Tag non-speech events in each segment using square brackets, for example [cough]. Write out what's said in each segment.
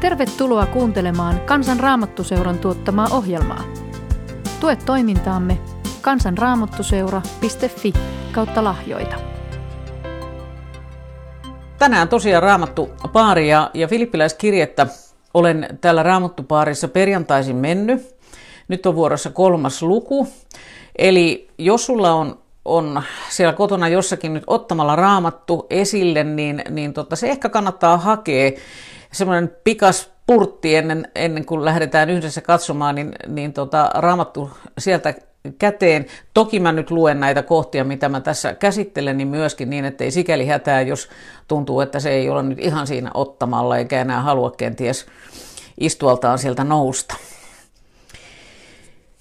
Tervetuloa kuuntelemaan Kansan Raamattuseuran tuottamaa ohjelmaa. Tue toimintaamme kansanraamattuseura.fi kautta lahjoita. Tänään tosiaan Raamattu paari ja, ja filippiläiskirjettä olen täällä Raamattupaarissa perjantaisin mennyt. Nyt on vuorossa kolmas luku. Eli jos sulla on, on siellä kotona jossakin nyt ottamalla raamattu esille, niin, niin tota, se ehkä kannattaa hakea semmoinen pikas purtti ennen, ennen kuin lähdetään yhdessä katsomaan, niin, niin tota, raamattu sieltä käteen. Toki mä nyt luen näitä kohtia, mitä mä tässä käsittelen, niin myöskin niin, että ei sikäli hätää, jos tuntuu, että se ei ole nyt ihan siinä ottamalla, eikä enää halua kenties istualtaan sieltä nousta.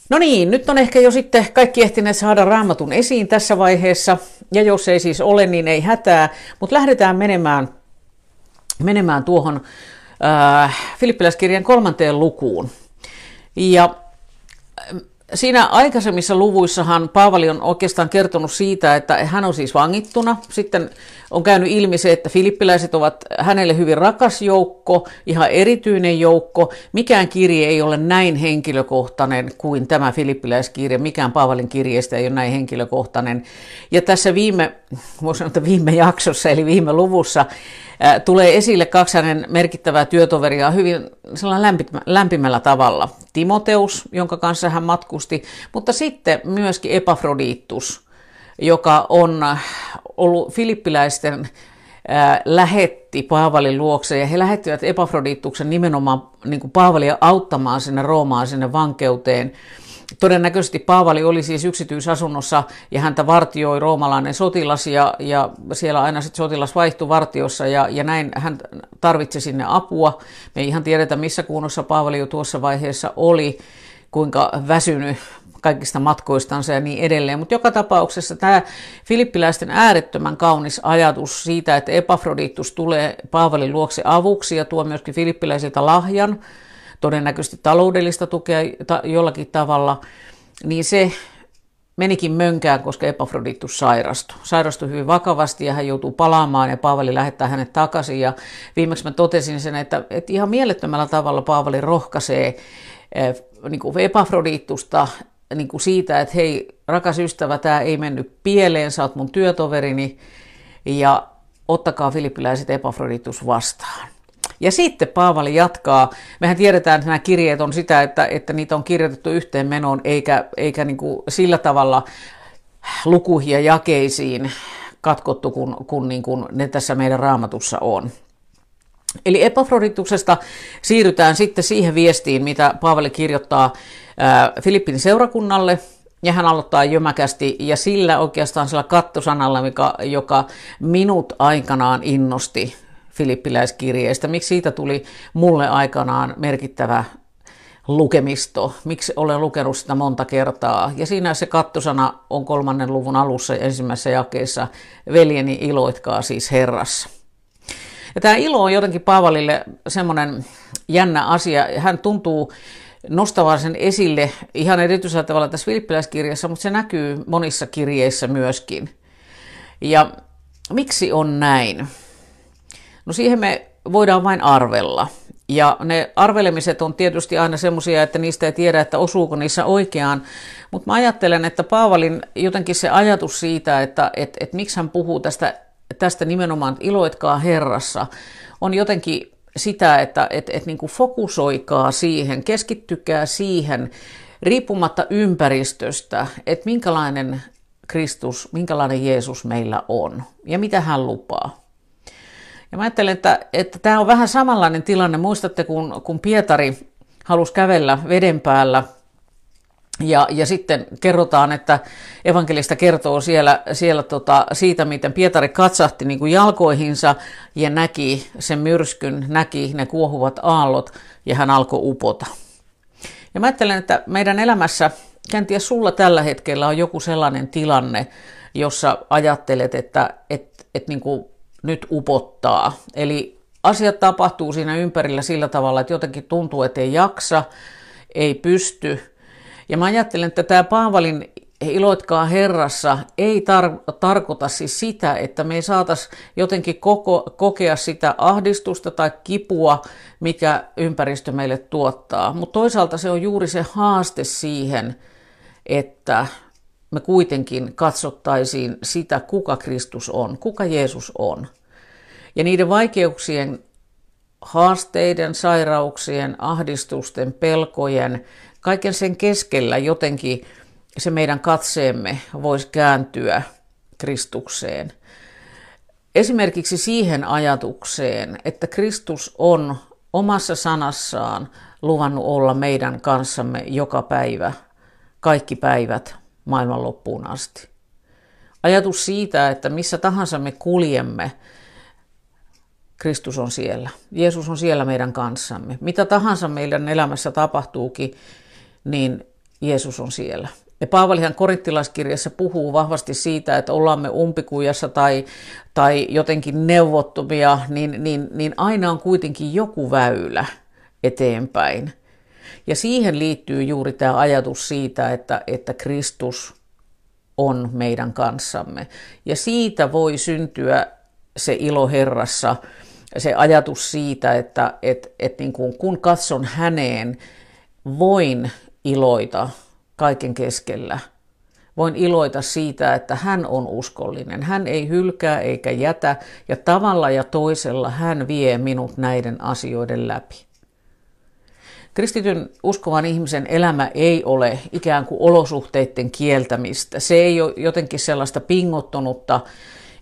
No niin, nyt on ehkä jo sitten kaikki ehtineet saada raamatun esiin tässä vaiheessa, ja jos ei siis ole, niin ei hätää, mutta lähdetään menemään, menemään tuohon äh, Filippiläiskirjan kolmanteen lukuun. Ja Siinä aikaisemmissa luvuissahan Paavali on oikeastaan kertonut siitä, että hän on siis vangittuna. Sitten on käynyt ilmi se, että filippiläiset ovat hänelle hyvin rakas joukko, ihan erityinen joukko. Mikään kirje ei ole näin henkilökohtainen kuin tämä filippiläiskirje. Mikään Paavalin kirjeistä ei ole näin henkilökohtainen. Ja tässä viime, voisi sanoa, viime jaksossa, eli viime luvussa, tulee esille kaksi hänen merkittävää työtoveria hyvin lämpimällä tavalla. Timoteus, jonka kanssa hän matkusti, mutta sitten myöskin Epafroditus, joka on ollut filippiläisten lähetti Paavalin luokse ja he lähettivät Epafrodituksen nimenomaan niin kuin Paavalia auttamaan sinne Roomaan sinne vankeuteen. Todennäköisesti Paavali oli siis yksityisasunnossa ja häntä vartioi roomalainen sotilas ja, ja siellä aina sitten sotilas vaihtui vartiossa ja, ja näin hän tarvitsi sinne apua. Me ei ihan tiedetä missä kunnossa Paavali jo tuossa vaiheessa oli, kuinka väsynyt kaikista matkoistansa ja niin edelleen. Mutta joka tapauksessa tämä filippiläisten äärettömän kaunis ajatus siitä, että Epafroditus tulee Paavalin luokse avuksi ja tuo myöskin filippiläisiltä lahjan, todennäköisesti taloudellista tukea jollakin tavalla, niin se menikin mönkään, koska Epafroditus sairastui. Sairastui hyvin vakavasti ja hän joutuu palaamaan ja Paavali lähettää hänet takaisin. Ja viimeksi mä totesin sen, että, että ihan mielettömällä tavalla Paavali rohkaisee eh, niin kuin Epafroditusta niin kuin siitä, että hei rakas ystävä, tämä ei mennyt pieleen, sä oot mun työtoverini ja ottakaa filippiläiset Epafroditus vastaan. Ja sitten Paavali jatkaa. Mehän tiedetään, että nämä kirjeet on sitä, että, että niitä on kirjoitettu yhteen menoon, eikä, eikä niin kuin sillä tavalla lukuihin ja jakeisiin katkottu, kun, kun niin kuin ne tässä meidän raamatussa on. Eli Epafrodituksesta siirrytään sitten siihen viestiin, mitä Paavali kirjoittaa Filippin seurakunnalle, ja hän aloittaa jömäkästi ja sillä oikeastaan sillä kattosanalla, mikä, joka minut aikanaan innosti filippiläiskirjeestä. Miksi siitä tuli mulle aikanaan merkittävä lukemisto, miksi olen lukenut sitä monta kertaa. Ja siinä se kattosana on kolmannen luvun alussa ensimmäisessä jakeessa, veljeni iloitkaa siis Herrassa. Ja tämä ilo on jotenkin Paavalille semmoinen jännä asia. Hän tuntuu nostavan sen esille ihan erityisellä tavalla tässä Filippiläiskirjassa, mutta se näkyy monissa kirjeissä myöskin. Ja miksi on näin? No siihen me voidaan vain arvella. Ja ne arvelemiset on tietysti aina semmoisia, että niistä ei tiedä, että osuuko niissä oikeaan. Mutta mä ajattelen, että Paavalin jotenkin se ajatus siitä, että et, et miksi hän puhuu tästä, tästä nimenomaan, iloitkaa Herrassa, on jotenkin sitä, että et, et niin kuin fokusoikaa siihen, keskittykää siihen, riippumatta ympäristöstä, että minkälainen Kristus, minkälainen Jeesus meillä on ja mitä hän lupaa. Ja mä ajattelen, että, että tämä on vähän samanlainen tilanne. Muistatte, kun, kun Pietari halusi kävellä veden päällä ja, ja sitten kerrotaan, että evankelista kertoo siellä, siellä tota, siitä, miten Pietari katsahti niin kuin jalkoihinsa ja näki sen myrskyn, näki ne kuohuvat aallot ja hän alkoi upota. Ja mä ajattelen, että meidän elämässä, kenties sulla tällä hetkellä on joku sellainen tilanne, jossa ajattelet, että et, et niin kuin nyt upottaa. Eli asiat tapahtuu siinä ympärillä sillä tavalla, että jotenkin tuntuu, että ei jaksa, ei pysty. Ja mä ajattelen, että tämä Paavalin iloitkaa Herrassa ei tar- tarkoita siis sitä, että me ei saataisi jotenkin koko, kokea sitä ahdistusta tai kipua, mikä ympäristö meille tuottaa. Mutta toisaalta se on juuri se haaste siihen, että me kuitenkin katsottaisiin sitä, kuka Kristus on, kuka Jeesus on. Ja niiden vaikeuksien, haasteiden, sairauksien, ahdistusten, pelkojen, kaiken sen keskellä jotenkin se meidän katseemme voisi kääntyä Kristukseen. Esimerkiksi siihen ajatukseen, että Kristus on omassa sanassaan luvannut olla meidän kanssamme joka päivä, kaikki päivät maailman loppuun asti. Ajatus siitä, että missä tahansa me kuljemme, Kristus on siellä. Jeesus on siellä meidän kanssamme. Mitä tahansa meidän elämässä tapahtuukin, niin Jeesus on siellä. Ja Paavalihan korinttilaiskirjassa puhuu vahvasti siitä, että ollaan me umpikujassa tai, tai jotenkin neuvottomia, niin, niin, niin aina on kuitenkin joku väylä eteenpäin. Ja siihen liittyy juuri tämä ajatus siitä, että, että Kristus on meidän kanssamme. Ja siitä voi syntyä se ilo Herrassa, se ajatus siitä, että et, et niin kuin, kun katson häneen, voin iloita kaiken keskellä. Voin iloita siitä, että hän on uskollinen. Hän ei hylkää eikä jätä ja tavalla ja toisella hän vie minut näiden asioiden läpi. Kristityn uskovan ihmisen elämä ei ole ikään kuin olosuhteiden kieltämistä. Se ei ole jotenkin sellaista pingottunutta,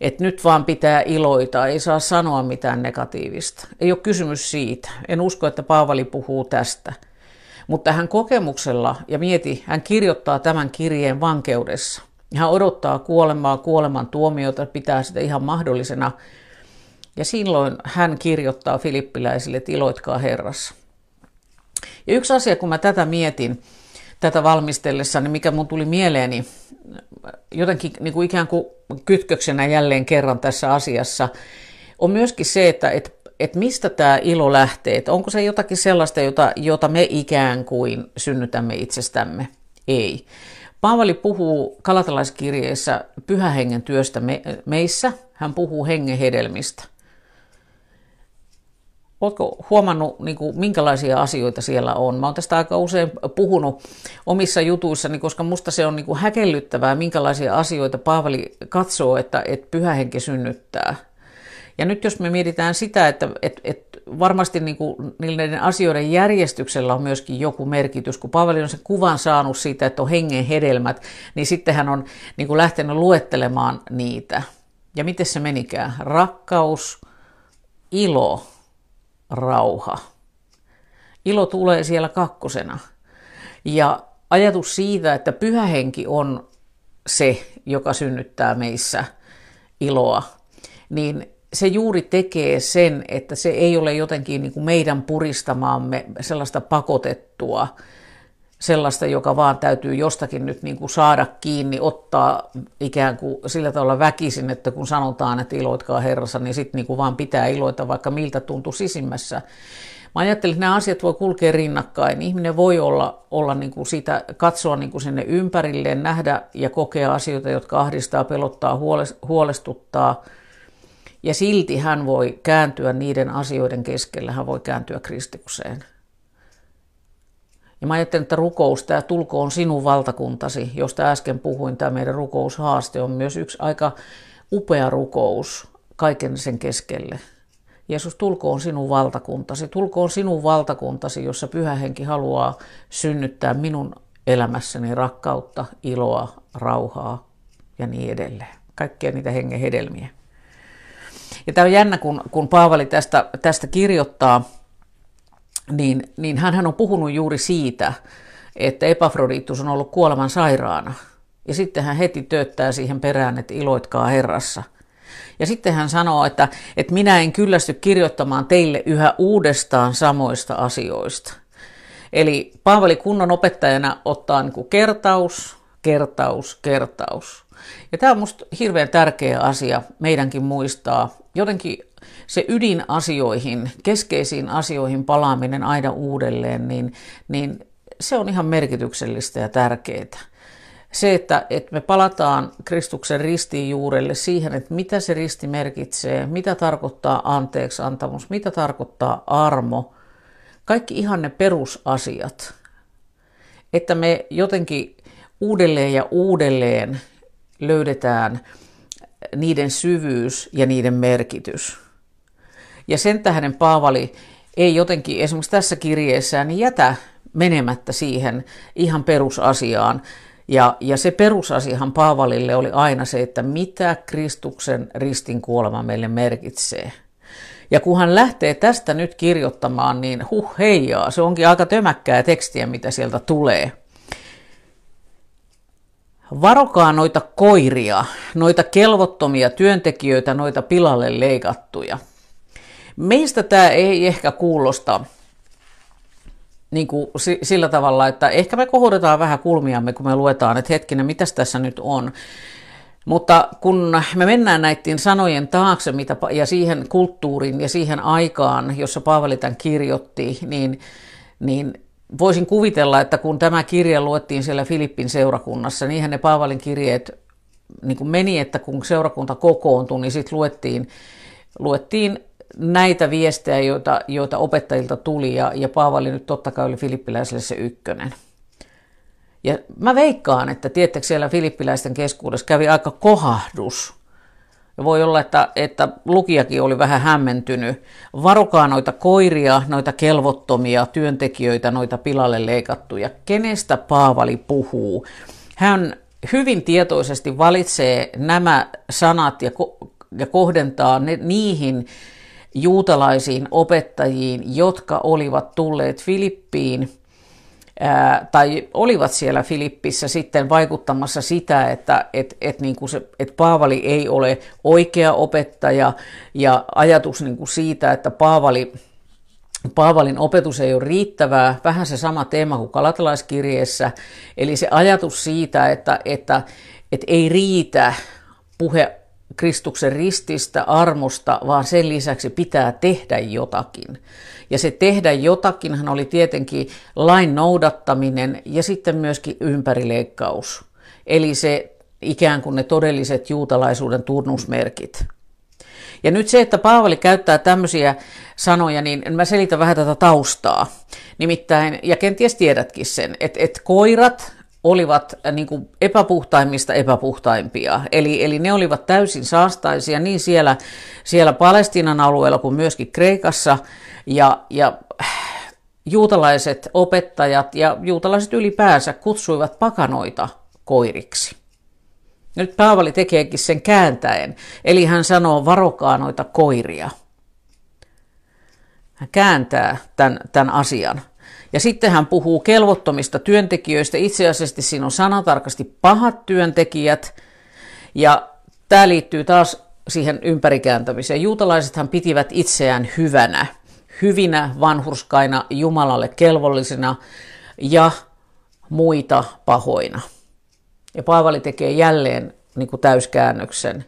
että nyt vaan pitää iloita, ei saa sanoa mitään negatiivista. Ei ole kysymys siitä. En usko, että Paavali puhuu tästä. Mutta hän kokemuksella, ja mieti, hän kirjoittaa tämän kirjeen vankeudessa. Hän odottaa kuolemaa, kuoleman tuomiota, pitää sitä ihan mahdollisena. Ja silloin hän kirjoittaa filippiläisille, että iloitkaa Herrassa. Ja yksi asia, kun mä tätä mietin, tätä valmistellessa, niin mikä mun tuli mieleeni jotenkin niin kuin ikään kuin kytköksenä jälleen kerran tässä asiassa, on myöskin se, että, että että mistä tämä ilo lähtee, että onko se jotakin sellaista, jota, jota me ikään kuin synnytämme itsestämme. Ei. Paavali puhuu kalatalaiskirjeessä pyhähengen työstä me, meissä, hän puhuu hengen hedelmistä. Oletko huomannut, niin kuin, minkälaisia asioita siellä on? Mä oon tästä aika usein puhunut omissa jutuissani, koska musta se on niin kuin häkellyttävää, minkälaisia asioita Paavali katsoo, että, että pyhähenki synnyttää. Ja nyt jos me mietitään sitä, että, että, että varmasti niin kuin niiden asioiden järjestyksellä on myöskin joku merkitys, kun Paavali on sen kuvan saanut siitä, että on hengen hedelmät, niin sitten hän on niin kuin lähtenyt luettelemaan niitä. Ja miten se menikään? Rakkaus, ilo, rauha. Ilo tulee siellä kakkosena. Ja ajatus siitä, että pyhä henki on se, joka synnyttää meissä iloa, niin se juuri tekee sen, että se ei ole jotenkin niin kuin meidän puristamaamme sellaista pakotettua, sellaista, joka vaan täytyy jostakin nyt niin kuin saada kiinni, ottaa ikään kuin sillä tavalla väkisin, että kun sanotaan, että iloitkaa Herrassa, niin sitten niin kuin vaan pitää iloita, vaikka miltä tuntuu sisimmässä. Mä ajattelin, että nämä asiat voi kulkea rinnakkain. Ihminen voi olla, olla niin kuin siitä, katsoa niin kuin sinne ympärilleen, nähdä ja kokea asioita, jotka ahdistaa, pelottaa, huolestuttaa – ja silti hän voi kääntyä niiden asioiden keskellä, hän voi kääntyä Kristukseen. Ja mä ajattelen, että rukous, tämä tulkoon sinun valtakuntasi, josta äsken puhuin, tämä meidän rukoushaaste on myös yksi aika upea rukous kaiken sen keskelle. Jeesus, tulkoon sinun valtakuntasi, tulkoon sinun valtakuntasi, jossa pyhä henki haluaa synnyttää minun elämässäni rakkautta, iloa, rauhaa ja niin edelleen. Kaikkia niitä hengen hedelmiä. Ja tämä on jännä, kun, kun Paavali tästä, tästä kirjoittaa, niin, niin hän on puhunut juuri siitä, että Epafroditus on ollut kuoleman sairaana. Ja sitten hän heti tööttää siihen perään, että iloitkaa Herrassa. Ja sitten hän sanoo, että, että minä en kyllästy kirjoittamaan teille yhä uudestaan samoista asioista. Eli Paavali kunnon opettajana ottaa niin kuin kertaus, kertaus, kertaus. Ja tämä on minusta hirveän tärkeä asia meidänkin muistaa, jotenkin se ydinasioihin, keskeisiin asioihin palaaminen aina uudelleen, niin, niin se on ihan merkityksellistä ja tärkeää. se, että, että me palataan Kristuksen ristiin juurelle siihen, että mitä se risti merkitsee, mitä tarkoittaa anteeksi antamus, mitä tarkoittaa armo, kaikki ihan ne perusasiat. Että me jotenkin uudelleen ja uudelleen löydetään niiden syvyys ja niiden merkitys. Ja sen tähden Paavali ei jotenkin esimerkiksi tässä kirjeessään niin jätä menemättä siihen ihan perusasiaan. Ja, ja se perusasiahan Paavalille oli aina se, että mitä Kristuksen ristin kuolema meille merkitsee. Ja kun hän lähtee tästä nyt kirjoittamaan, niin huh heijaa, se onkin aika tömäkkää tekstiä, mitä sieltä tulee. Varokaa noita koiria, noita kelvottomia työntekijöitä, noita pilalle leikattuja. Meistä tämä ei ehkä kuulosta niin kuin sillä tavalla, että ehkä me kohodetaan vähän kulmiamme, kun me luetaan, että hetkinen, mitäs tässä nyt on. Mutta kun me mennään näiden sanojen taakse mitä, ja siihen kulttuuriin ja siihen aikaan, jossa Paavali tämän kirjoitti, niin, niin voisin kuvitella, että kun tämä kirja luettiin siellä Filippin seurakunnassa, niinhän ne Paavalin kirjeet niin kuin meni, että kun seurakunta kokoontui, niin sitten luettiin, luettiin näitä viestejä, joita, joita opettajilta tuli, ja, ja Paavali nyt totta kai oli filippiläisille se ykkönen. Ja mä veikkaan, että tiettäkö siellä filippiläisten keskuudessa kävi aika kohahdus. Ja voi olla, että, että lukijakin oli vähän hämmentynyt. Varokaa noita koiria, noita kelvottomia työntekijöitä, noita pilalle leikattuja. Kenestä Paavali puhuu? Hän hyvin tietoisesti valitsee nämä sanat ja, ko- ja kohdentaa ne niihin juutalaisiin opettajiin, jotka olivat tulleet Filippiin tai olivat siellä Filippissä sitten vaikuttamassa sitä, että et, et niin kuin se, et Paavali ei ole oikea opettaja ja ajatus niin kuin siitä, että Paavali Paavalin opetus ei ole riittävää, vähän se sama teema kuin kalatalaiskirjeessä, eli se ajatus siitä, että, että, että ei riitä puhe Kristuksen rististä, armosta, vaan sen lisäksi pitää tehdä jotakin. Ja se tehdä jotakinhan oli tietenkin lain noudattaminen ja sitten myöskin ympärileikkaus. Eli se ikään kuin ne todelliset juutalaisuuden tunnusmerkit. Ja nyt se, että Paavali käyttää tämmöisiä sanoja, niin mä selitän vähän tätä taustaa. Nimittäin, ja kenties tiedätkin sen, että, että koirat olivat äh, niin kuin epäpuhtaimmista epäpuhtaimpia. Eli, eli ne olivat täysin saastaisia niin siellä, siellä Palestiinan alueella kuin myöskin Kreikassa. Ja, ja äh, juutalaiset opettajat ja juutalaiset ylipäänsä kutsuivat pakanoita koiriksi. Nyt Paavali tekeekin sen kääntäen, eli hän sanoo varokaa noita koiria. Hän kääntää tämän, tämän asian. Ja sitten hän puhuu kelvottomista työntekijöistä. Itse asiassa siinä on sanatarkasti pahat työntekijät. Ja tämä liittyy taas siihen ympärikääntämiseen. Juutalaisethan pitivät itseään hyvänä, hyvinä, vanhurskaina, Jumalalle kelvollisina ja muita pahoina. Ja Paavali tekee jälleen niin kuin täyskäännöksen.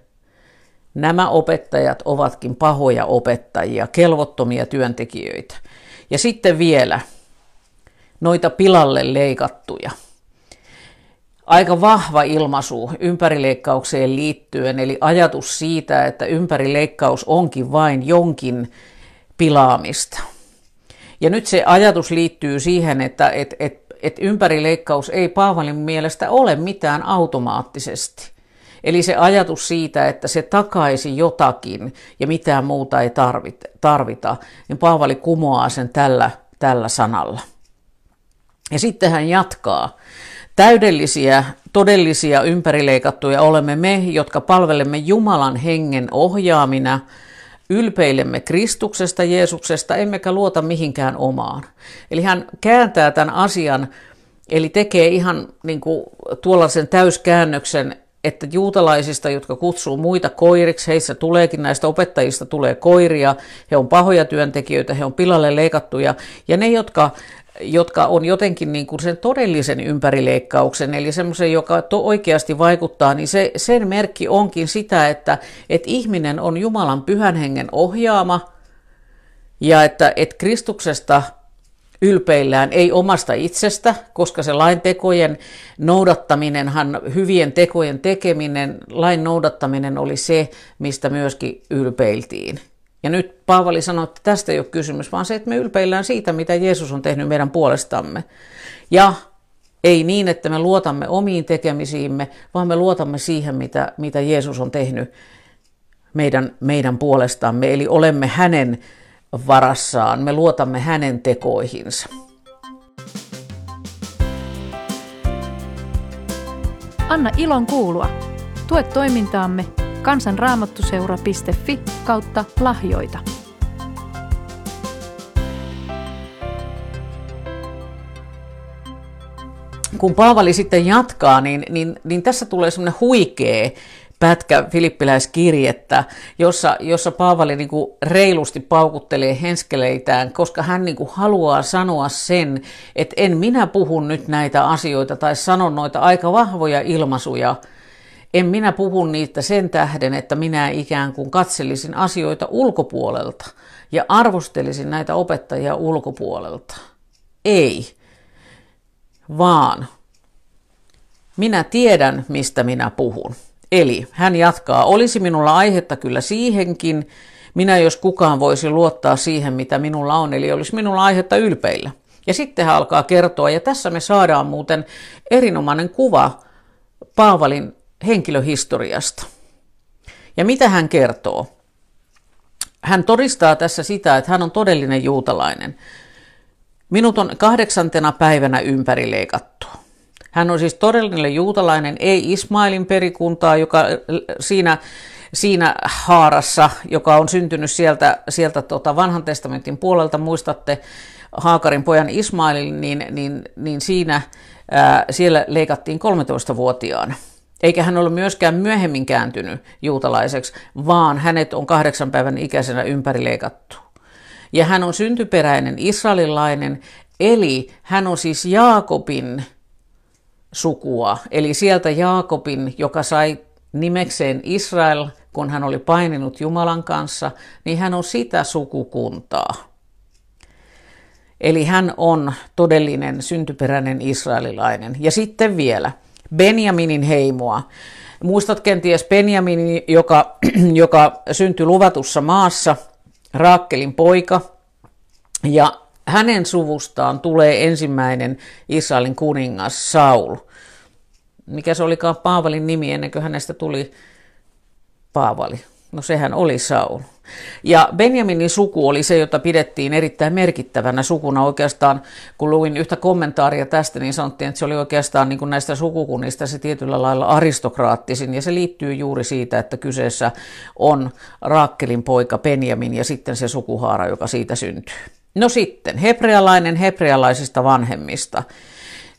Nämä opettajat ovatkin pahoja opettajia, kelvottomia työntekijöitä. Ja sitten vielä, noita pilalle leikattuja. Aika vahva ilmaisu ympärileikkaukseen liittyen, eli ajatus siitä, että ympärileikkaus onkin vain jonkin pilaamista. Ja nyt se ajatus liittyy siihen, että et, et, et ympärileikkaus ei Paavalin mielestä ole mitään automaattisesti. Eli se ajatus siitä, että se takaisi jotakin ja mitään muuta ei tarvita, niin Paavali kumoaa sen tällä, tällä sanalla. Ja sitten hän jatkaa. Täydellisiä, todellisia ympärileikattuja olemme me, jotka palvelemme Jumalan hengen ohjaamina, ylpeilemme Kristuksesta, Jeesuksesta, emmekä luota mihinkään omaan. Eli hän kääntää tämän asian, eli tekee ihan niin kuin tuollaisen täyskäännöksen, että juutalaisista, jotka kutsuu muita koiriksi, heissä tuleekin näistä opettajista tulee koiria, he on pahoja työntekijöitä, he on pilalle leikattuja, ja ne, jotka jotka on jotenkin niin kuin sen todellisen ympärileikkauksen, eli semmoisen, joka to oikeasti vaikuttaa, niin se, sen merkki onkin sitä, että, että ihminen on Jumalan pyhän hengen ohjaama ja että, että Kristuksesta ylpeillään ei omasta itsestä, koska se lain tekojen noudattaminenhan, hyvien tekojen tekeminen, lain noudattaminen oli se, mistä myöskin ylpeiltiin. Ja nyt Paavali sanoi, että tästä ei ole kysymys, vaan se, että me ylpeillään siitä, mitä Jeesus on tehnyt meidän puolestamme. Ja ei niin, että me luotamme omiin tekemisiimme, vaan me luotamme siihen, mitä, mitä Jeesus on tehnyt meidän, meidän puolestamme. Eli olemme hänen varassaan, me luotamme hänen tekoihinsa. Anna ilon kuulua. Tue toimintaamme kansanraamattuseura.fi kautta lahjoita. Kun Paavali sitten jatkaa, niin, niin, niin tässä tulee semmoinen huikea pätkä filippiläiskirjettä, jossa, jossa Paavali niin kuin reilusti paukuttelee henskeleitään, koska hän niin kuin haluaa sanoa sen, että en minä puhu nyt näitä asioita tai sano noita aika vahvoja ilmaisuja, en minä puhu niitä sen tähden, että minä ikään kuin katselisin asioita ulkopuolelta ja arvostelisin näitä opettajia ulkopuolelta. Ei, vaan minä tiedän, mistä minä puhun. Eli hän jatkaa, olisi minulla aihetta kyllä siihenkin, minä jos kukaan voisi luottaa siihen, mitä minulla on, eli olisi minulla aihetta ylpeillä. Ja sitten hän alkaa kertoa, ja tässä me saadaan muuten erinomainen kuva Paavalin henkilöhistoriasta. Ja mitä hän kertoo? Hän todistaa tässä sitä, että hän on todellinen juutalainen. Minut on kahdeksantena päivänä ympärileikattu. Hän on siis todellinen juutalainen, ei Ismailin perikuntaa, joka siinä, siinä haarassa, joka on syntynyt sieltä, sieltä tota vanhan testamentin puolelta, muistatte Haakarin pojan Ismailin, niin, niin, niin siinä ää, siellä leikattiin 13-vuotiaana. Eikä hän ole myöskään myöhemmin kääntynyt juutalaiseksi, vaan hänet on kahdeksan päivän ikäisenä ympärileikattu. Ja hän on syntyperäinen israelilainen, eli hän on siis Jaakobin sukua, eli sieltä Jaakobin, joka sai nimekseen Israel, kun hän oli paininut Jumalan kanssa, niin hän on sitä sukukuntaa. Eli hän on todellinen syntyperäinen israelilainen. Ja sitten vielä Benjaminin heimoa. Muistat kenties Benjaminin, joka, [clears throat] joka syntyi luvatussa maassa, Raakkelin poika. Ja hänen suvustaan tulee ensimmäinen Israelin kuningas Saul. Mikä se olikaan Paavalin nimi ennen kuin hänestä tuli Paavali? No sehän oli Saul. Ja Benjaminin suku oli se, jota pidettiin erittäin merkittävänä sukuna oikeastaan. Kun luin yhtä kommentaaria tästä, niin sanottiin, että se oli oikeastaan niin kuin näistä sukukunnista se tietyllä lailla aristokraattisin. Ja se liittyy juuri siitä, että kyseessä on Raakkelin poika Benjamin ja sitten se sukuhaara, joka siitä syntyy. No sitten, hebrealainen hebrealaisista vanhemmista.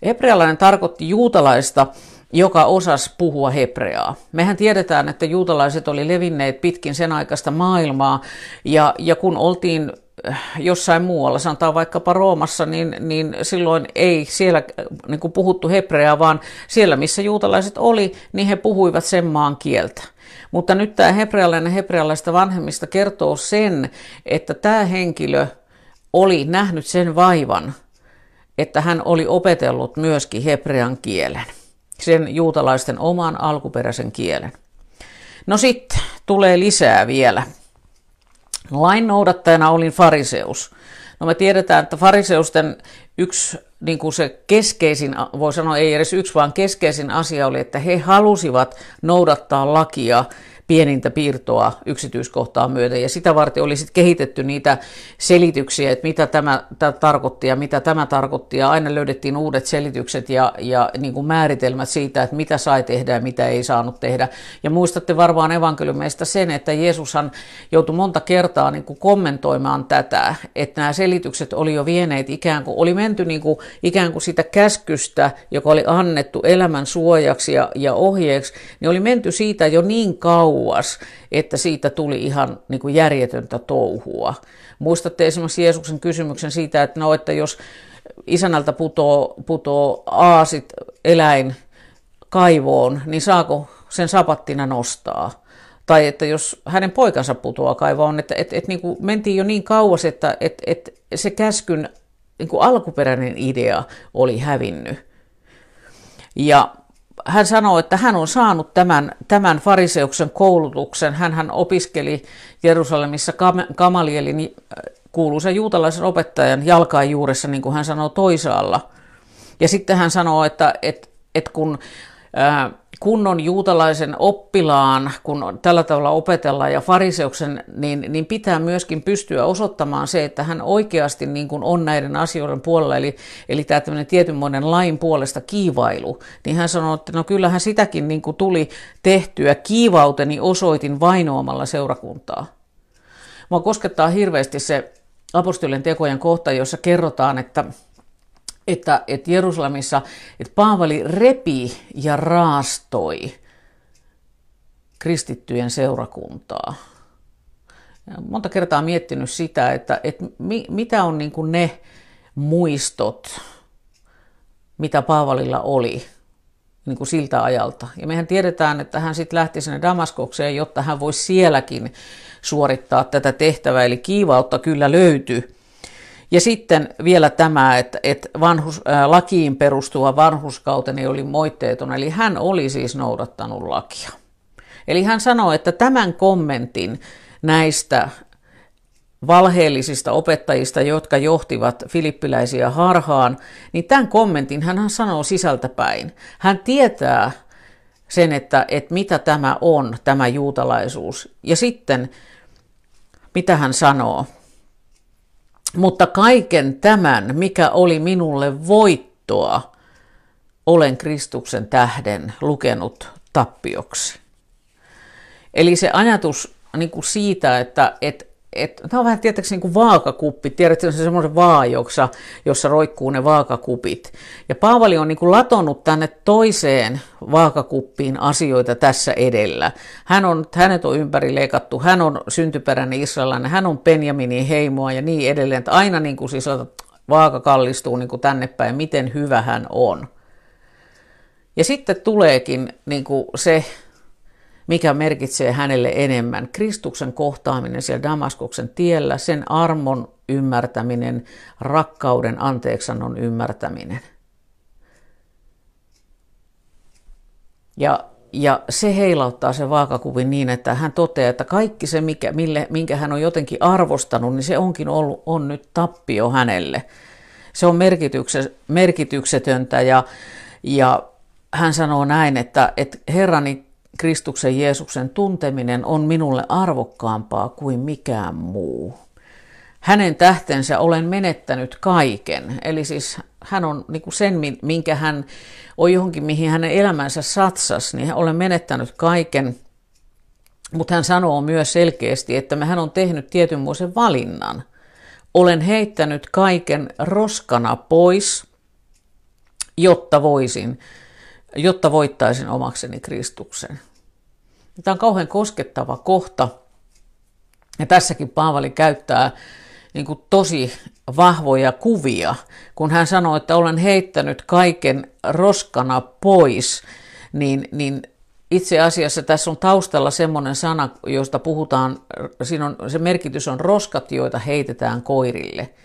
Hebrealainen tarkoitti juutalaista, joka osasi puhua hebreaa. Mehän tiedetään, että juutalaiset oli levinneet pitkin sen aikaista maailmaa, ja, ja kun oltiin äh, jossain muualla, sanotaan vaikkapa Roomassa, niin, niin silloin ei siellä äh, niin kuin puhuttu hebreaa, vaan siellä, missä juutalaiset oli, niin he puhuivat sen maan kieltä. Mutta nyt tämä hebrealainen hebrealaista vanhemmista kertoo sen, että tämä henkilö oli nähnyt sen vaivan, että hän oli opetellut myöskin hebrean kielen, sen juutalaisten oman alkuperäisen kielen. No sitten tulee lisää vielä. Lain noudattajana olin fariseus. No me tiedetään, että fariseusten yksi niin kuin se keskeisin, voi sanoa ei edes yksi, vaan keskeisin asia oli, että he halusivat noudattaa lakia pienintä piirtoa yksityiskohtaa myöten. Ja sitä varten oli sitten kehitetty niitä selityksiä, että mitä tämä, tämä tarkoitti ja mitä tämä tarkoitti. Ja aina löydettiin uudet selitykset ja, ja niin kuin määritelmät siitä, että mitä sai tehdä ja mitä ei saanut tehdä. Ja muistatte varmaan evankeliumeista sen, että Jeesushan joutui monta kertaa niin kuin kommentoimaan tätä, että nämä selitykset oli jo vieneet ikään kuin, oli menty niin kuin, ikään kuin sitä käskystä, joka oli annettu elämän suojaksi ja, ja ohjeeksi, niin oli menty siitä jo niin kauan, kauas, että siitä tuli ihan niin kuin järjetöntä touhua. Muistatte esimerkiksi Jeesuksen kysymyksen siitä, että no, että jos isänältä putoo, putoo aasit eläin kaivoon, niin saako sen sapattina nostaa? Tai että jos hänen poikansa putoaa kaivoon, että et, et, niin kuin mentiin jo niin kauas, että et, et se käskyn niin kuin alkuperäinen idea oli hävinnyt. Ja hän sanoo, että hän on saanut tämän, tämän fariseuksen koulutuksen. Hän opiskeli Jerusalemissa Kamalielin äh, kuuluisen juutalaisen opettajan jalkain juuressa, niin kuin hän sanoo, toisaalla. Ja sitten hän sanoo, että, että, että kun kunnon juutalaisen oppilaan, kun tällä tavalla opetellaan ja fariseuksen, niin, niin pitää myöskin pystyä osoittamaan se, että hän oikeasti niin kuin on näiden asioiden puolella, eli, eli tämä tämmöinen tietynmoinen lain puolesta kiivailu, niin hän sanoi, että no kyllähän sitäkin niin kuin tuli tehtyä, kiivauteni osoitin vainoamalla seurakuntaa. Mua koskettaa hirveästi se apostolien tekojen kohta, jossa kerrotaan, että että, että Jerusalemissa, että Paavali repi ja raastoi kristittyjen seurakuntaa. Monta kertaa miettinyt sitä, että, että mi, mitä on niin kuin ne muistot, mitä Paavalilla oli niin kuin siltä ajalta. Ja mehän tiedetään, että hän sitten lähti sinne Damaskokseen, jotta hän voisi sielläkin suorittaa tätä tehtävää. Eli kiivautta kyllä löytyi ja sitten vielä tämä, että, että vanhus, ää, lakiin perustuva vanhuskauteni oli moitteeton, eli hän oli siis noudattanut lakia. Eli hän sanoi, että tämän kommentin näistä valheellisista opettajista, jotka johtivat filippiläisiä harhaan, niin tämän kommentin hän sanoo sisältäpäin. Hän tietää sen, että, että mitä tämä on, tämä juutalaisuus. Ja sitten, mitä hän sanoo, mutta kaiken tämän, mikä oli minulle voittoa, olen Kristuksen tähden lukenut tappioksi. Eli se ajatus niin kuin siitä, että, että että tämä on vähän tietääkseni niin kuin vaakakuppi, tiedätkö, se semmoisen vaan, jossa, roikkuu ne vaakakupit. Ja Paavali on niin kuin latonut tänne toiseen vaakakuppiin asioita tässä edellä. Hän on, hänet on ympäri leikattu, hän on syntyperäinen israelilainen, hän on Benjaminin heimoa ja niin edelleen. Että aina niin kuin siis vaaka kallistuu niin kuin tänne päin, miten hyvä hän on. Ja sitten tuleekin niin kuin se mikä merkitsee hänelle enemmän. Kristuksen kohtaaminen siellä Damaskoksen tiellä, sen armon ymmärtäminen, rakkauden anteeksannon ymmärtäminen. Ja, ja se heilauttaa se vaakakuvin niin, että hän toteaa, että kaikki se, mikä, mille, minkä hän on jotenkin arvostanut, niin se onkin ollut, on nyt tappio hänelle. Se on merkityksetöntä ja, ja hän sanoo näin, että, että Herrani Kristuksen Jeesuksen tunteminen on minulle arvokkaampaa kuin mikään muu. Hänen tähtensä olen menettänyt kaiken. Eli siis hän on niin kuin sen, minkä hän on johonkin, mihin hänen elämänsä satsas, niin olen menettänyt kaiken. Mutta hän sanoo myös selkeästi, että hän on tehnyt tietynmoisen valinnan. Olen heittänyt kaiken roskana pois, jotta voisin jotta voittaisin omakseni Kristuksen. Tämä on kauhean koskettava kohta. Ja tässäkin Paavali käyttää niin kuin tosi vahvoja kuvia, kun hän sanoo, että olen heittänyt kaiken roskana pois, niin, niin itse asiassa tässä on taustalla semmoinen sana, josta puhutaan, siinä on, se merkitys on roskat, joita heitetään koirille –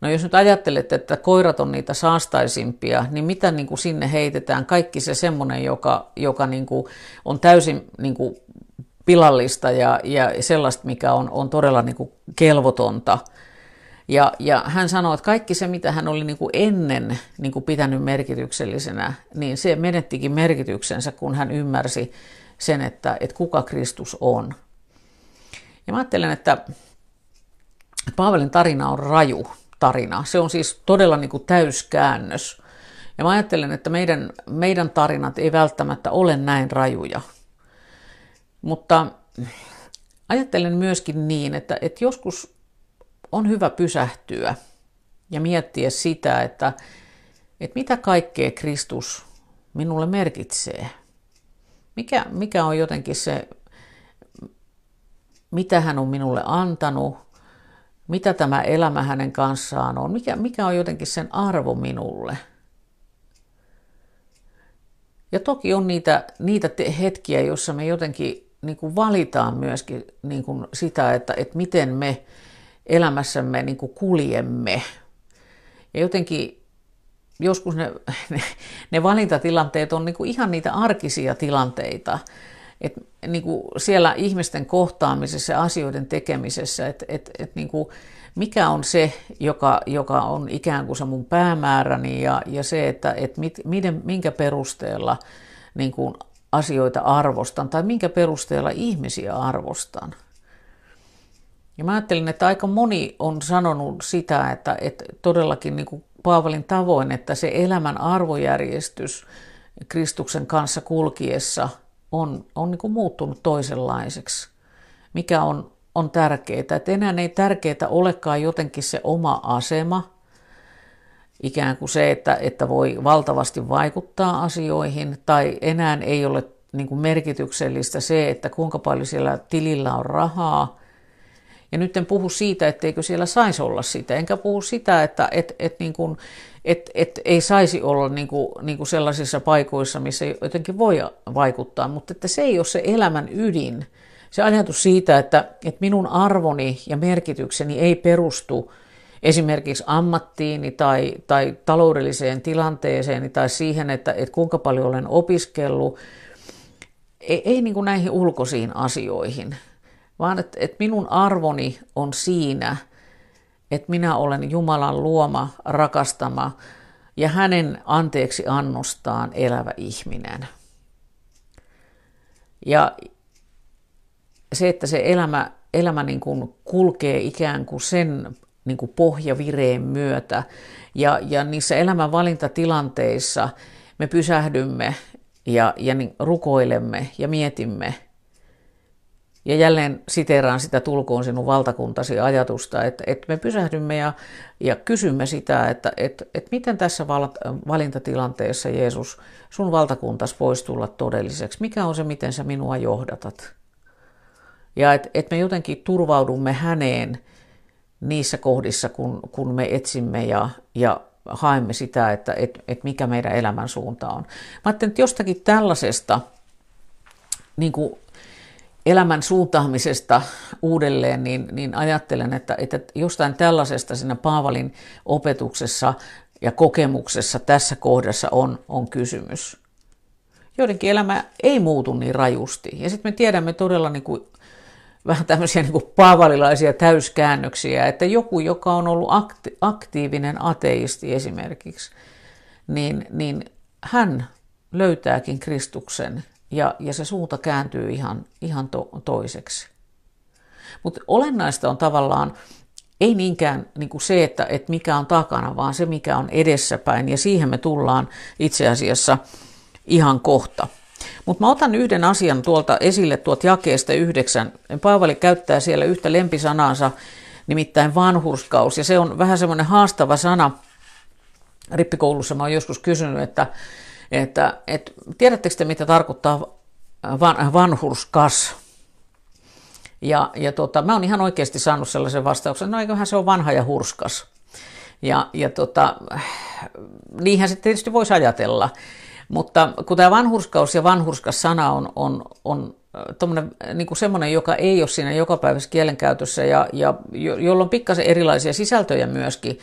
No jos nyt ajattelet, että koirat on niitä saastaisimpia, niin mitä niin kuin sinne heitetään? Kaikki se semmoinen, joka, joka niin kuin on täysin niin kuin pilallista ja, ja sellaista, mikä on, on todella niin kuin kelvotonta. Ja, ja hän sanoi, että kaikki se, mitä hän oli niin kuin ennen niin kuin pitänyt merkityksellisenä, niin se menettikin merkityksensä, kun hän ymmärsi sen, että, että kuka Kristus on. Ja mä ajattelen, että Paavalin tarina on raju tarina. Se on siis todella niin kuin täyskäännös. Ja mä ajattelen, että meidän, meidän tarinat ei välttämättä ole näin rajuja. Mutta ajattelen myöskin niin, että, että joskus on hyvä pysähtyä ja miettiä sitä, että, että mitä kaikkea Kristus minulle merkitsee. Mikä, mikä on jotenkin se, mitä hän on minulle antanut, mitä tämä elämä hänen kanssaan on, mikä, mikä on jotenkin sen arvo minulle. Ja toki on niitä, niitä hetkiä, joissa me jotenkin niin kuin valitaan myöskin niin kuin sitä, että, että miten me elämässämme niin kuin kuljemme. Ja jotenkin joskus ne, ne, ne valintatilanteet on niin kuin ihan niitä arkisia tilanteita, et, niin kuin siellä ihmisten kohtaamisessa ja asioiden tekemisessä, että et, et, niin mikä on se, joka, joka on ikään kuin se mun päämääräni ja, ja se, että et mit, miten, minkä perusteella niin kuin asioita arvostan tai minkä perusteella ihmisiä arvostan. Ja mä ajattelin, että aika moni on sanonut sitä, että, että todellakin niin kuin Paavalin tavoin, että se elämän arvojärjestys Kristuksen kanssa kulkiessa on, on niin kuin muuttunut toisenlaiseksi, mikä on, on tärkeää. Että enää ei tärkeää olekaan jotenkin se oma asema, ikään kuin se, että, että voi valtavasti vaikuttaa asioihin, tai enää ei ole niin kuin merkityksellistä se, että kuinka paljon siellä tilillä on rahaa, ja nyt en puhu siitä, etteikö siellä saisi olla sitä, enkä puhu sitä, että et, et niin kuin, et, et ei saisi olla niin kuin, niin kuin sellaisissa paikoissa, missä jotenkin voi vaikuttaa, mutta että se ei ole se elämän ydin. Se ajatus siitä, että, että minun arvoni ja merkitykseni ei perustu esimerkiksi ammattiini tai, tai taloudelliseen tilanteeseen tai siihen, että, että kuinka paljon olen opiskellut, ei, ei niin kuin näihin ulkoisiin asioihin, vaan että, että minun arvoni on siinä, että minä olen Jumalan luoma, rakastama ja hänen anteeksi annostaan elävä ihminen. Ja se, että se elämä, elämä niin kuin kulkee ikään kuin sen niin kuin pohjavireen myötä ja, ja niissä elämän valintatilanteissa me pysähdymme ja, ja niin rukoilemme ja mietimme – ja jälleen siteraan sitä tulkoon sinun valtakuntasi ajatusta, että, että me pysähdymme ja, ja kysymme sitä, että, että, että miten tässä valintatilanteessa Jeesus sun valtakuntas voisi tulla todelliseksi. Mikä on se, miten sä minua johdatat? Ja että että me jotenkin turvaudumme häneen niissä kohdissa, kun, kun me etsimme ja, ja haemme sitä, että että että mikä meidän elämän suunta on. Mä ajattelin, että jostakin tällaisesta niin kuin elämän suuntaamisesta uudelleen, niin, niin ajattelen, että, että jostain tällaisesta siinä Paavalin opetuksessa ja kokemuksessa tässä kohdassa on, on kysymys. Joidenkin elämä ei muutu niin rajusti. Ja sitten me tiedämme todella niin kuin, vähän tämmöisiä niin kuin paavalilaisia täyskäännöksiä, että joku, joka on ollut akti- aktiivinen ateisti esimerkiksi, niin, niin hän löytääkin Kristuksen ja, ja se suunta kääntyy ihan, ihan to, toiseksi. Mutta olennaista on tavallaan ei niinkään niin kuin se, että, että mikä on takana, vaan se, mikä on edessäpäin, ja siihen me tullaan itse asiassa ihan kohta. Mutta mä otan yhden asian tuolta esille tuolta jakeesta yhdeksän. Paavali käyttää siellä yhtä lempisanaansa, nimittäin vanhurskaus, ja se on vähän semmoinen haastava sana. Rippikoulussa mä oon joskus kysynyt, että että, et, tiedättekö te, mitä tarkoittaa van, vanhurskas? Ja, ja tota, mä oon ihan oikeasti saanut sellaisen vastauksen, no eiköhän se on vanha ja hurskas. Ja, ja tota, niinhän se tietysti voisi ajatella. Mutta kun tämä vanhurskaus ja vanhurskas sana on, on, on niin kuin semmoinen, joka ei ole siinä jokapäiväisessä kielenkäytössä ja, ja jo, jolla on pikkasen erilaisia sisältöjä myöskin,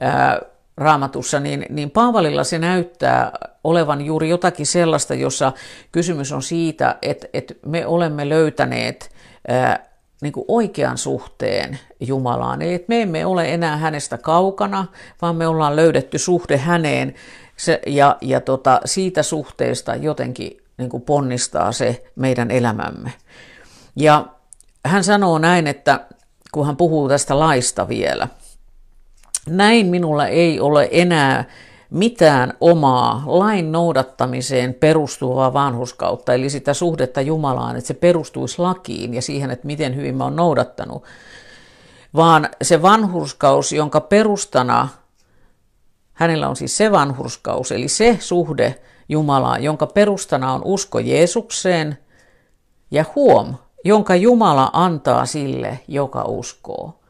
ää, raamatussa, niin, niin Paavalilla se näyttää olevan juuri jotakin sellaista, jossa kysymys on siitä, että, että me olemme löytäneet ää, niin kuin oikean suhteen Jumalaan. Eli että me emme ole enää hänestä kaukana, vaan me ollaan löydetty suhde häneen se, ja, ja tota, siitä suhteesta jotenkin niin kuin ponnistaa se meidän elämämme. Ja hän sanoo näin, että kun hän puhuu tästä laista vielä – näin minulla ei ole enää mitään omaa lain noudattamiseen perustuvaa vanhuskautta, eli sitä suhdetta Jumalaan, että se perustuisi lakiin ja siihen, että miten hyvin mä oon noudattanut, vaan se vanhurskaus, jonka perustana hänellä on siis se vanhurskaus, eli se suhde Jumalaan, jonka perustana on usko Jeesukseen ja huom, jonka Jumala antaa sille, joka uskoo.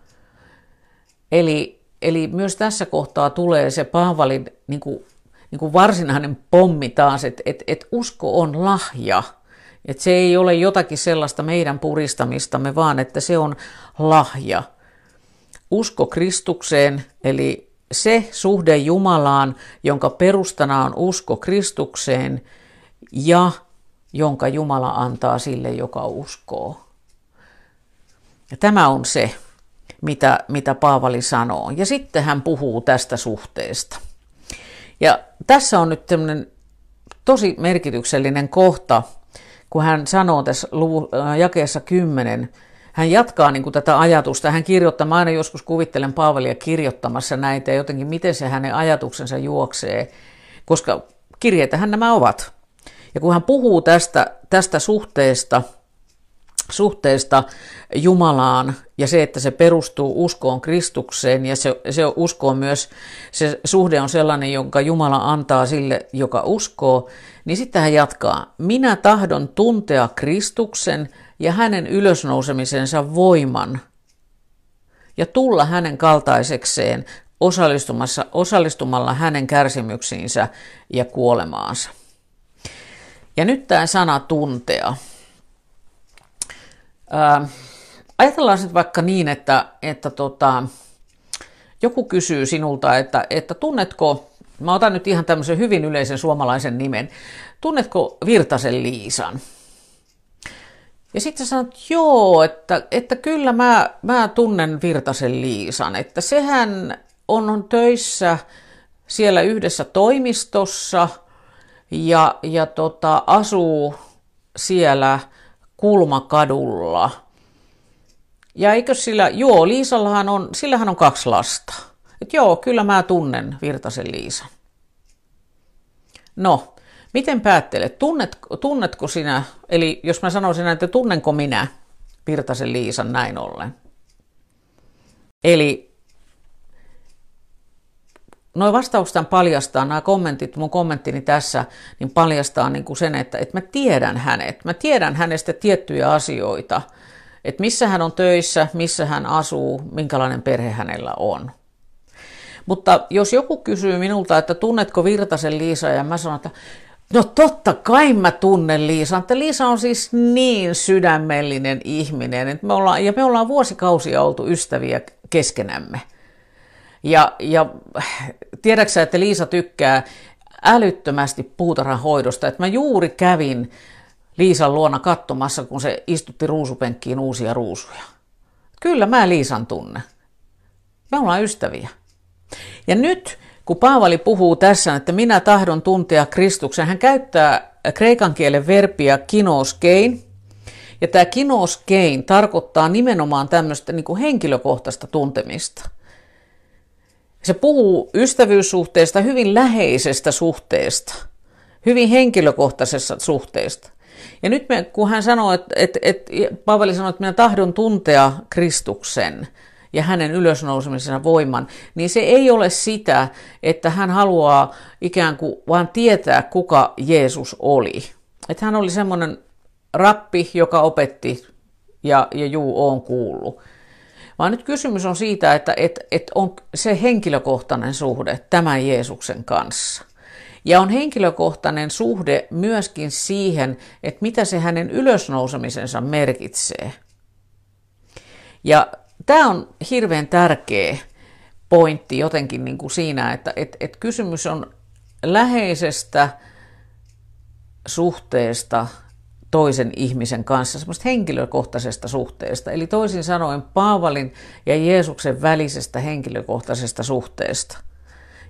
Eli eli myös tässä kohtaa tulee se Paavalin niin kuin, niin kuin varsinainen pommi taas, että et, et usko on lahja. Että se ei ole jotakin sellaista meidän puristamistamme, vaan että se on lahja. Usko Kristukseen, eli se suhde Jumalaan, jonka perustana on usko Kristukseen ja jonka Jumala antaa sille, joka uskoo. Ja tämä on se, mitä, mitä Paavali sanoo. Ja sitten hän puhuu tästä suhteesta. Ja tässä on nyt tämmöinen tosi merkityksellinen kohta, kun hän sanoo tässä äh, jakeessa 10, hän jatkaa niin kuin tätä ajatusta. Hän kirjoittaa, mä aina joskus kuvittelen Paavalia kirjoittamassa näitä ja jotenkin miten se hänen ajatuksensa juoksee, koska kirjeitähän nämä ovat. Ja kun hän puhuu tästä, tästä suhteesta, suhteesta Jumalaan ja se, että se perustuu uskoon Kristukseen ja se, se usko myös, se suhde on sellainen, jonka Jumala antaa sille, joka uskoo, niin sitten hän jatkaa. Minä tahdon tuntea Kristuksen ja hänen ylösnousemisensa voiman ja tulla hänen kaltaisekseen osallistumassa, osallistumalla hänen kärsimyksiinsä ja kuolemaansa. Ja nyt tämä sana tuntea. Ää, ajatellaan sitten vaikka niin, että, että tota, joku kysyy sinulta, että, että tunnetko, mä otan nyt ihan tämmöisen hyvin yleisen suomalaisen nimen, tunnetko Virtasen Liisan? Ja sitten sanot, joo, että, että kyllä mä, mä tunnen Virtasen Liisan, että sehän on töissä siellä yhdessä toimistossa ja, ja tota, asuu siellä Kulmakadulla. Ja eikö sillä, joo, Liisallahan on, sillähän on kaksi lasta. Et joo, kyllä mä tunnen Virtasen Liisan. No, Miten päättelet? Tunnet, tunnetko sinä, eli jos mä sanoisin, että tunnenko minä Virtasen Liisan näin ollen? Eli Noin vastaukset paljastaa, nämä kommentit, mun kommenttini tässä, niin paljastaa niin kuin sen, että, että mä tiedän hänet. Mä tiedän hänestä tiettyjä asioita, että missä hän on töissä, missä hän asuu, minkälainen perhe hänellä on. Mutta jos joku kysyy minulta, että tunnetko Virtasen Liisa, ja mä sanon, että No totta kai mä tunnen Liisa, että Liisa on siis niin sydämellinen ihminen, että me ollaan, ja me ollaan vuosikausia oltu ystäviä keskenämme. Ja, ja tiedäksä, että Liisa tykkää älyttömästi puutarhan hoidosta, että mä juuri kävin Liisan luona katsomassa, kun se istutti ruusupenkkiin uusia ruusuja. Kyllä mä Liisan tunne. Me ollaan ystäviä. Ja nyt kun Paavali puhuu tässä, että minä tahdon tuntea Kristuksen, hän käyttää kreikan kielen verbiä kinoskein. Ja tämä kinoskein tarkoittaa nimenomaan tämmöistä niin kuin henkilökohtaista tuntemista. Se puhuu ystävyyssuhteesta, hyvin läheisestä suhteesta, hyvin henkilökohtaisesta suhteesta. Ja nyt me, kun hän sanoo, että, että, että Paavali sanoo, että minä tahdon tuntea Kristuksen, ja hänen ylösnousemisensa voiman, niin se ei ole sitä, että hän haluaa ikään kuin vaan tietää, kuka Jeesus oli. Että hän oli semmoinen rappi, joka opetti ja, ja juu, on kuullut. Vaan nyt kysymys on siitä, että että että on se henkilökohtainen suhde tämän Jeesuksen kanssa. Ja on henkilökohtainen suhde myöskin siihen, että mitä se hänen ylösnousemisensa merkitsee. Ja tämä on hirveän tärkeä pointti jotenkin niin kuin siinä, että et, et kysymys on läheisestä suhteesta toisen ihmisen kanssa, semmoista henkilökohtaisesta suhteesta. Eli toisin sanoen Paavalin ja Jeesuksen välisestä henkilökohtaisesta suhteesta.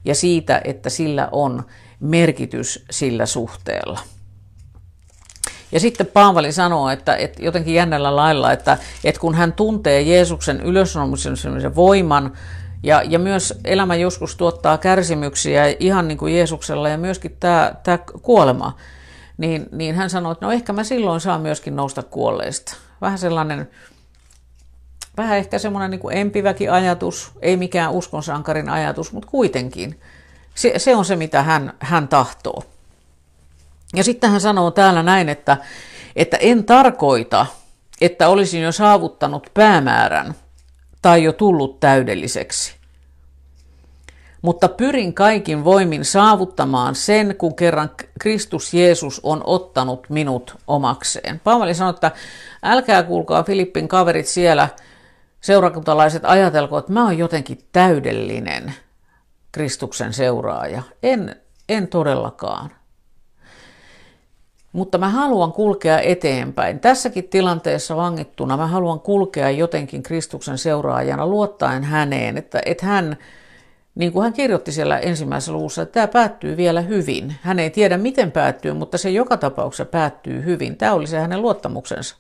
Ja siitä, että sillä on merkitys sillä suhteella. Ja sitten Paavali sanoo, että, että jotenkin jännällä lailla, että, että kun hän tuntee Jeesuksen ylösnousemisen voiman, ja, ja myös elämä joskus tuottaa kärsimyksiä ihan niin kuin Jeesuksella ja myöskin tämä, tämä kuolema, niin, niin hän sanoi, että no ehkä mä silloin saan myöskin nousta kuolleista. Vähän sellainen, vähän ehkä semmoinen niin kuin empiväkin ajatus, ei mikään uskonsankarin ajatus, mutta kuitenkin. Se, se on se, mitä hän, hän tahtoo. Ja sitten hän sanoo täällä näin, että, että en tarkoita, että olisin jo saavuttanut päämäärän tai jo tullut täydelliseksi. Mutta pyrin kaikin voimin saavuttamaan sen, kun kerran Kristus Jeesus on ottanut minut omakseen. Paavali sanoi, että älkää kuulkaa Filippin kaverit siellä, seurakuntalaiset, ajatelko, että mä oon jotenkin täydellinen. Kristuksen seuraaja. En, en todellakaan. Mutta mä haluan kulkea eteenpäin. Tässäkin tilanteessa vangittuna mä haluan kulkea jotenkin Kristuksen seuraajana luottaen häneen, että, että hän, niin kuin hän kirjoitti siellä ensimmäisessä luvussa, että tämä päättyy vielä hyvin. Hän ei tiedä miten päättyy, mutta se joka tapauksessa päättyy hyvin. Tämä oli se hänen luottamuksensa.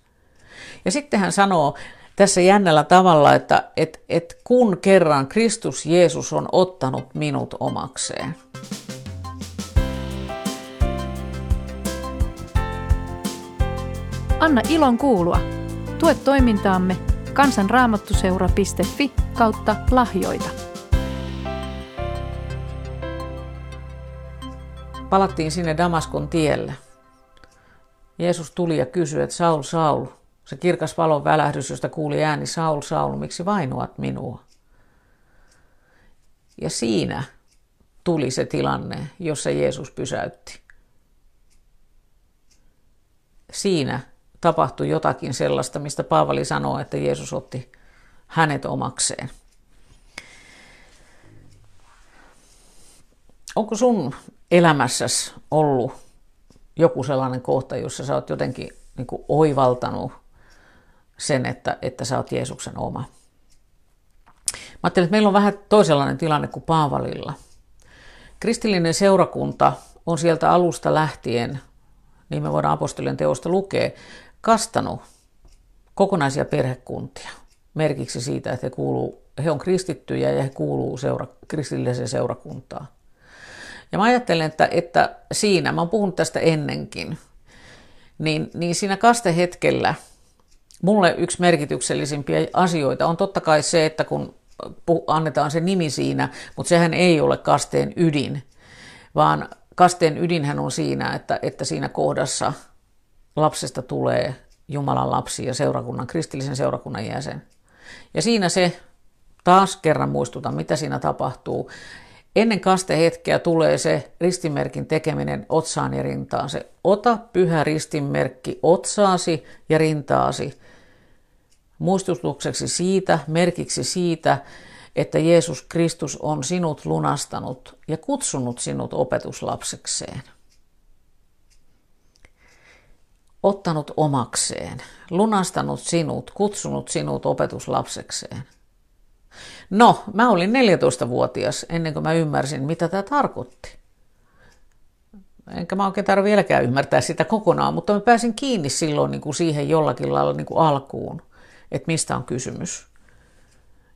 Ja sitten hän sanoo tässä jännällä tavalla, että että että kun kerran Kristus Jeesus on ottanut minut omakseen. Anna ilon kuulua. Tue toimintaamme kansanraamattuseura.fi kautta lahjoita. Palattiin sinne Damaskon tielle. Jeesus tuli ja kysyi, että Saul, Saul, se kirkas valon välähdys, josta kuuli ääni, Saul, Saul, miksi vainoat minua? Ja siinä tuli se tilanne, jossa Jeesus pysäytti. Siinä tapahtui jotakin sellaista, mistä Paavali sanoo, että Jeesus otti hänet omakseen. Onko sun elämässäsi ollut joku sellainen kohta, jossa sä oot jotenkin niin kuin oivaltanut sen, että, että sä oot Jeesuksen oma? Mä ajattelin, että meillä on vähän toisenlainen tilanne kuin Paavalilla. Kristillinen seurakunta on sieltä alusta lähtien, niin me voidaan apostolien teosta lukea, kastanut kokonaisia perhekuntia merkiksi siitä, että he, kuuluu, he on kristittyjä ja he kuuluu seura, kristilliseen seurakuntaan. Ja mä ajattelen, että, että siinä, mä oon puhunut tästä ennenkin, niin, niin siinä kastehetkellä mulle yksi merkityksellisimpiä asioita on totta kai se, että kun annetaan se nimi siinä, mutta sehän ei ole kasteen ydin, vaan kasteen ydinhän on siinä, että, että siinä kohdassa lapsesta tulee Jumalan lapsi ja seurakunnan, kristillisen seurakunnan jäsen. Ja siinä se, taas kerran muistutan, mitä siinä tapahtuu. Ennen kastehetkeä tulee se ristinmerkin tekeminen otsaan ja rintaan. Se ota pyhä ristinmerkki otsaasi ja rintaasi muistutukseksi siitä, merkiksi siitä, että Jeesus Kristus on sinut lunastanut ja kutsunut sinut opetuslapsekseen ottanut omakseen, lunastanut sinut, kutsunut sinut opetuslapsekseen. No, mä olin 14-vuotias ennen kuin mä ymmärsin, mitä tämä tarkoitti. Enkä mä oikein tarvitse vieläkään ymmärtää sitä kokonaan, mutta mä pääsin kiinni silloin niin kuin siihen jollakin lailla niin kuin alkuun, että mistä on kysymys.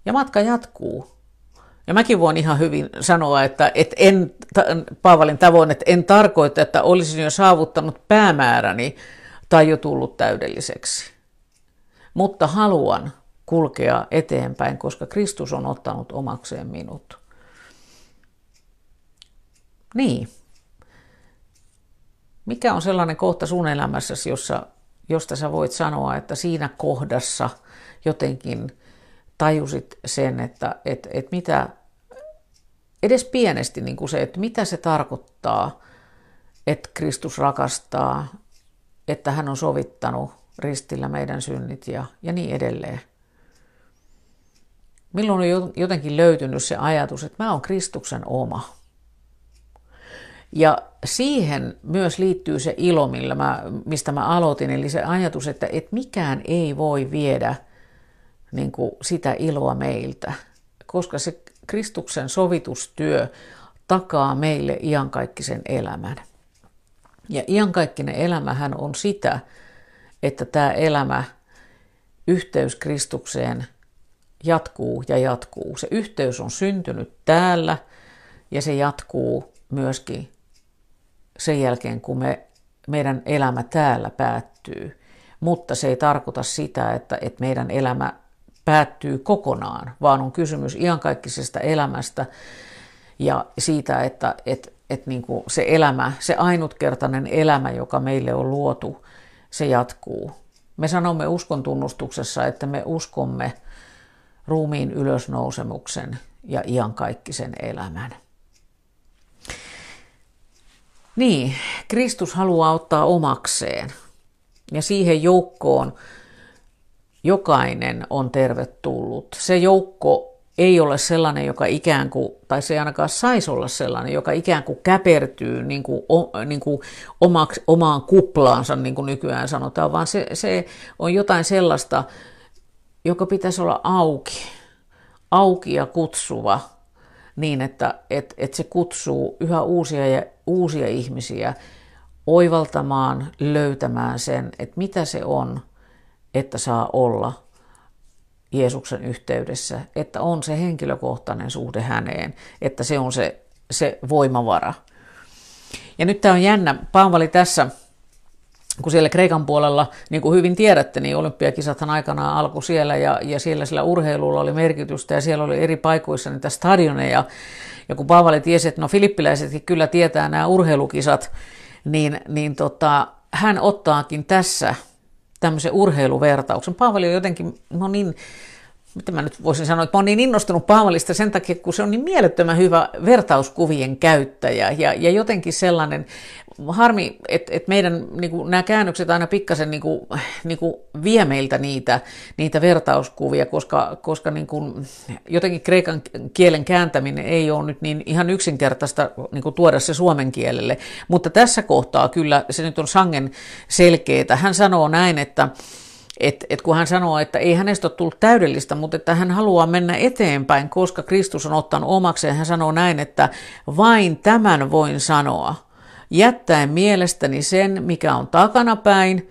Ja matka jatkuu. Ja mäkin voin ihan hyvin sanoa, että, että en, Paavalin tavoin, että en tarkoita, että olisin jo saavuttanut päämääräni, tai jo tullut täydelliseksi. Mutta haluan kulkea eteenpäin, koska Kristus on ottanut omakseen minut. Niin. Mikä on sellainen kohta sun elämässäsi, jossa, josta sä voit sanoa, että siinä kohdassa jotenkin tajusit sen, että et, et mitä, edes pienesti niin kuin se, että mitä se tarkoittaa, että Kristus rakastaa, että hän on sovittanut ristillä meidän synnit ja, ja niin edelleen. Milloin on jotenkin löytynyt se ajatus, että mä oon Kristuksen oma. Ja siihen myös liittyy se ilo, millä mä, mistä mä aloitin, eli se ajatus, että, että mikään ei voi viedä niin kuin sitä iloa meiltä, koska se Kristuksen sovitustyö takaa meille iankaikkisen elämän. Ja iankaikkinen elämähän on sitä, että tämä elämä, yhteys Kristukseen jatkuu ja jatkuu. Se yhteys on syntynyt täällä ja se jatkuu myöskin sen jälkeen, kun me, meidän elämä täällä päättyy. Mutta se ei tarkoita sitä, että, että meidän elämä päättyy kokonaan, vaan on kysymys iankaikkisesta elämästä ja siitä, että, että että niin kuin se elämä, se ainutkertainen elämä, joka meille on luotu, se jatkuu. Me sanomme uskon tunnustuksessa, että me uskomme ruumiin ylösnousemuksen ja iankaikkisen elämän. Niin, Kristus haluaa ottaa omakseen ja siihen joukkoon jokainen on tervetullut. Se joukko ei ole sellainen, joka ikään kuin, tai se ei ainakaan saisi olla sellainen, joka ikään kuin käpertyy niin kuin, o, niin kuin omaksi, omaan kuplaansa, niin kuin nykyään sanotaan, vaan se, se on jotain sellaista, joka pitäisi olla auki, auki ja kutsuva, niin että et, et se kutsuu yhä uusia ja uusia ihmisiä oivaltamaan, löytämään sen, että mitä se on, että saa olla Jeesuksen yhteydessä, että on se henkilökohtainen suhde häneen, että se on se, se voimavara. Ja nyt tämä on jännä. Paavali tässä, kun siellä Kreikan puolella, niin kuin hyvin tiedätte, niin olympiakisathan aikanaan alkoi siellä ja, ja siellä sillä urheilulla oli merkitystä ja siellä oli eri paikoissa niitä stadioneja. Ja kun Paavali tiesi, että no filippiläisetkin kyllä tietää nämä urheilukisat, niin, niin tota, hän ottaakin tässä tämmöisen urheiluvertauksen. Paavali on jotenkin, no niin, mitä mä nyt voisin sanoa, että mä oon niin innostunut Paavalista sen takia, kun se on niin mielettömän hyvä vertauskuvien käyttäjä ja, ja jotenkin sellainen, harmi, että, että meidän niin kuin, nämä käännökset aina pikkasen niin kuin, niin kuin vie meiltä niitä, niitä vertauskuvia, koska, koska niin kuin, jotenkin kreikan kielen kääntäminen ei ole nyt niin ihan yksinkertaista niin kuin tuoda se suomen kielelle. Mutta tässä kohtaa kyllä se nyt on sangen selkeää. Hän sanoo näin, että et, et kun hän sanoo, että ei hänestä ole tullut täydellistä, mutta että hän haluaa mennä eteenpäin, koska Kristus on ottanut omakseen. Hän sanoo näin, että vain tämän voin sanoa, jättäen mielestäni sen, mikä on takanapäin,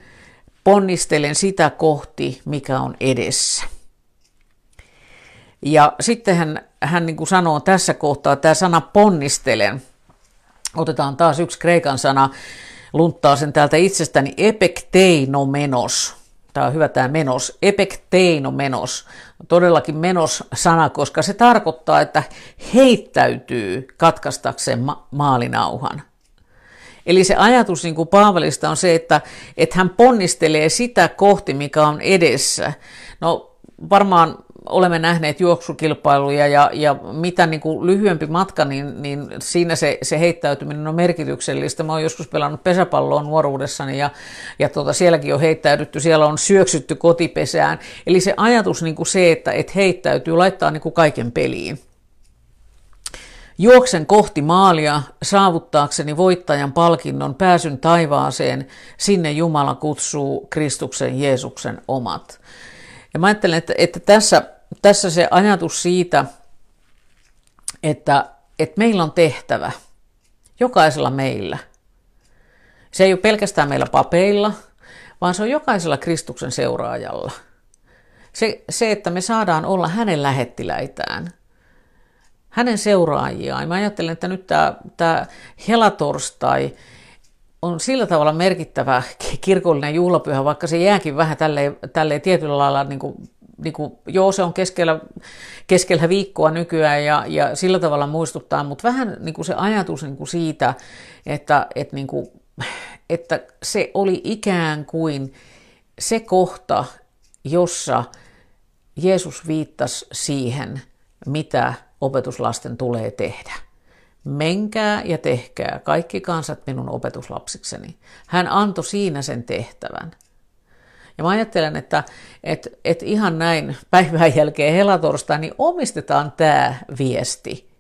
ponnistelen sitä kohti, mikä on edessä. Ja sitten hän, hän niin kuin sanoo tässä kohtaa, tämä sana ponnistelen, otetaan taas yksi kreikan sana, lunttaa sen täältä itsestäni, epekteinomenos. Tämä on hyvä tämä menos, epekteinomenos, todellakin menos-sana, koska se tarkoittaa, että heittäytyy katkaistakseen ma- maalinauhan. Eli se ajatus niin kuin Paavalista on se, että, että hän ponnistelee sitä kohti, mikä on edessä. No varmaan olemme nähneet juoksukilpailuja ja, ja mitä niin kuin lyhyempi matka, niin, niin siinä se, se heittäytyminen on merkityksellistä. Mä oon joskus pelannut pesäpalloa nuoruudessani ja, ja tuota, sielläkin on heittäydytty, siellä on syöksytty kotipesään. Eli se ajatus niin kuin se, että et heittäytyy, laittaa niin kuin kaiken peliin. Juoksen kohti maalia saavuttaakseni voittajan palkinnon pääsyn taivaaseen, sinne Jumala kutsuu Kristuksen Jeesuksen omat. Ja mä ajattelen, että, että tässä, tässä se ajatus siitä, että, että meillä on tehtävä, jokaisella meillä. Se ei ole pelkästään meillä papeilla, vaan se on jokaisella Kristuksen seuraajalla. Se, se että me saadaan olla hänen lähettiläitään – hänen seuraajiaan. Mä ajattelen, että nyt tämä, tämä helatorstai on sillä tavalla merkittävä kirkollinen juhlapyhä, vaikka se jääkin vähän tälleen, tälleen tietyllä lailla, niin kuin, niin kuin, joo se on keskellä, keskellä viikkoa nykyään ja, ja sillä tavalla muistuttaa, mutta vähän niin kuin se ajatus niin kuin siitä, että, että, niin kuin, että se oli ikään kuin se kohta, jossa Jeesus viittasi siihen, mitä opetuslasten tulee tehdä. Menkää ja tehkää kaikki kansat minun opetuslapsikseni. Hän antoi siinä sen tehtävän. Ja mä ajattelen, että, että, että ihan näin päivän jälkeen helatorstai, niin omistetaan tämä viesti.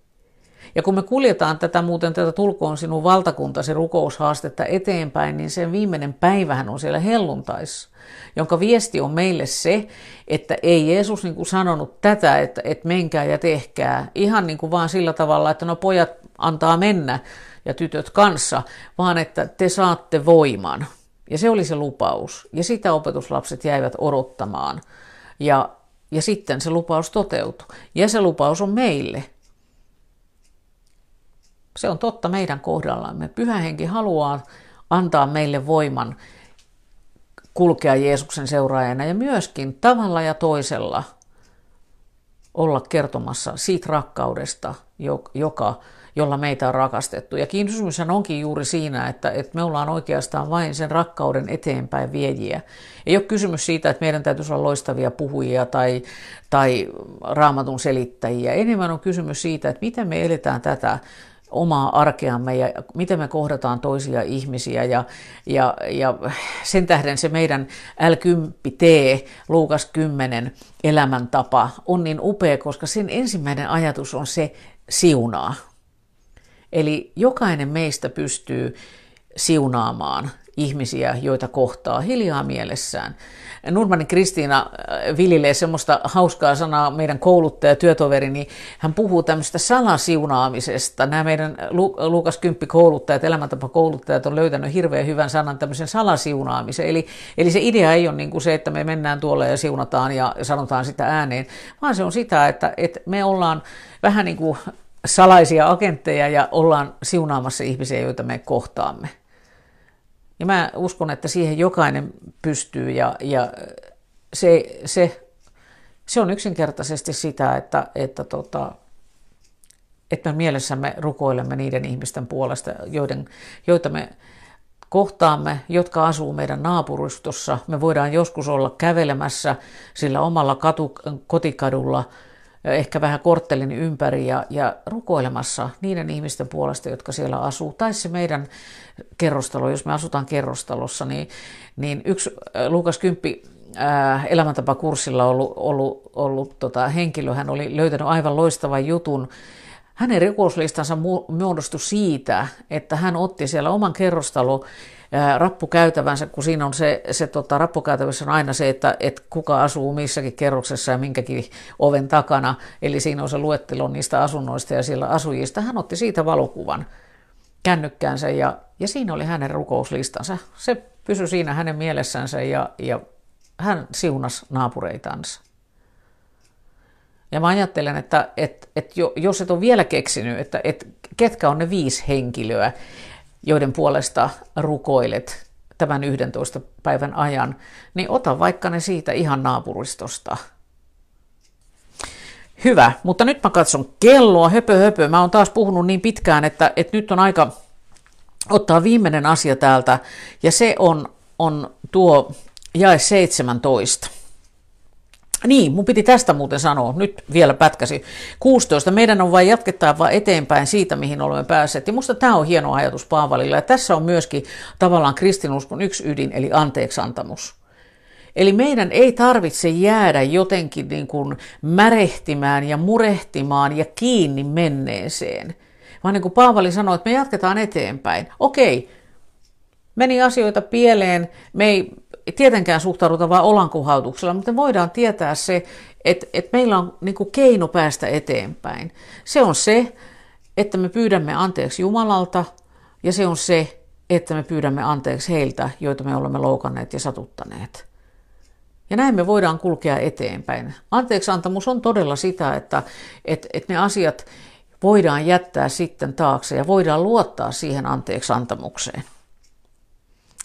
Ja kun me kuljetaan tätä muuten tätä tulkoon sinun valtakuntasi rukoushaastetta eteenpäin, niin sen viimeinen päivähän on siellä helluntaissa jonka viesti on meille se, että ei Jeesus niin kuin sanonut tätä, että, että menkää ja tehkää, ihan niin kuin vaan sillä tavalla, että no pojat antaa mennä ja tytöt kanssa, vaan että te saatte voiman. Ja se oli se lupaus. Ja sitä opetuslapset jäivät odottamaan. Ja, ja sitten se lupaus toteutui. Ja se lupaus on meille. Se on totta meidän kohdallamme. Pyhä henki haluaa antaa meille voiman kulkea Jeesuksen seuraajana ja myöskin tavalla ja toisella olla kertomassa siitä rakkaudesta, joka, jolla meitä on rakastettu. Ja kysymys onkin juuri siinä, että, että me ollaan oikeastaan vain sen rakkauden eteenpäin viejiä. Ei ole kysymys siitä, että meidän täytyisi olla loistavia puhujia tai, tai raamatun selittäjiä. Enemmän on kysymys siitä, että miten me eletään tätä omaa arkeamme ja miten me kohdataan toisia ihmisiä. Ja, ja, ja sen tähden se meidän L10T, Luukas 10 elämäntapa on niin upea, koska sen ensimmäinen ajatus on se siunaa. Eli jokainen meistä pystyy siunaamaan ihmisiä, joita kohtaa hiljaa mielessään. Nurmanin Kristiina äh, viljelee semmoista hauskaa sanaa, meidän kouluttaja, työtoveri, niin hän puhuu tämmöistä salasiunaamisesta. Nämä meidän Luukas Kymppi kouluttajat, elämäntapa-kouluttajat on löytänyt hirveän hyvän sanan tämmöisen salasiunaamisen. Eli, eli se idea ei ole niin kuin se, että me mennään tuolle ja siunataan ja sanotaan sitä ääneen, vaan se on sitä, että, että me ollaan vähän niin kuin salaisia agentteja ja ollaan siunaamassa ihmisiä, joita me kohtaamme. Ja mä uskon, että siihen jokainen pystyy ja, ja se, se, se on yksinkertaisesti sitä, että, että, tota, että me mielessämme rukoilemme niiden ihmisten puolesta, joiden, joita me kohtaamme, jotka asuu meidän naapurustossa. Me voidaan joskus olla kävelemässä sillä omalla katu, kotikadulla – ehkä vähän korttelin ympäri ja, ja rukoilemassa niiden ihmisten puolesta, jotka siellä asuu. Tai se meidän kerrostalo, jos me asutaan kerrostalossa, niin, niin yksi äh, Lukas Kymppi äh, elämäntapakurssilla ollut, ollut, ollut tota, henkilö, hän oli löytänyt aivan loistavan jutun, hänen rikoslistansa muodostui siitä, että hän otti siellä oman kerrostalo rappukäytävänsä, kun siinä on se, se tota, rappukäytävässä on aina se, että, että kuka asuu missäkin kerroksessa ja minkäkin oven takana, eli siinä on se luettelo niistä asunnoista ja siellä asujista. Hän otti siitä valokuvan kännykkäänsä ja, ja siinä oli hänen rukouslistansa. Se pysyi siinä hänen mielessänsä ja, ja hän siunasi naapureitansa. Ja mä ajattelen, että, että, että jos et ole vielä keksinyt, että, että ketkä on ne viisi henkilöä, joiden puolesta rukoilet tämän 11 päivän ajan, niin ota vaikka ne siitä ihan naapuristosta. Hyvä, mutta nyt mä katson kelloa, höpö höpö. Mä oon taas puhunut niin pitkään, että, että nyt on aika ottaa viimeinen asia täältä, ja se on, on tuo jae 17. Niin, mun piti tästä muuten sanoa, nyt vielä pätkäsi. 16. Meidän on vain jatkettava eteenpäin siitä, mihin olemme päässeet. Ja musta tämä on hieno ajatus Paavalilla. Ja tässä on myöskin tavallaan kristinuskon yksi ydin, eli anteeksantamus. Eli meidän ei tarvitse jäädä jotenkin niin kuin märehtimään ja murehtimaan ja kiinni menneeseen. Vaan niin kuin Paavali sanoi, että me jatketaan eteenpäin. Okei, meni asioita pieleen, me ei tietenkään suhtauduta vain olankuhautuksella, mutta voidaan tietää se, että, että meillä on niin kuin keino päästä eteenpäin. Se on se, että me pyydämme anteeksi Jumalalta ja se on se, että me pyydämme anteeksi heiltä, joita me olemme loukanneet ja satuttaneet. Ja näin me voidaan kulkea eteenpäin. Anteeksiantamus on todella sitä, että, että, että ne asiat voidaan jättää sitten taakse ja voidaan luottaa siihen anteeksiantamukseen.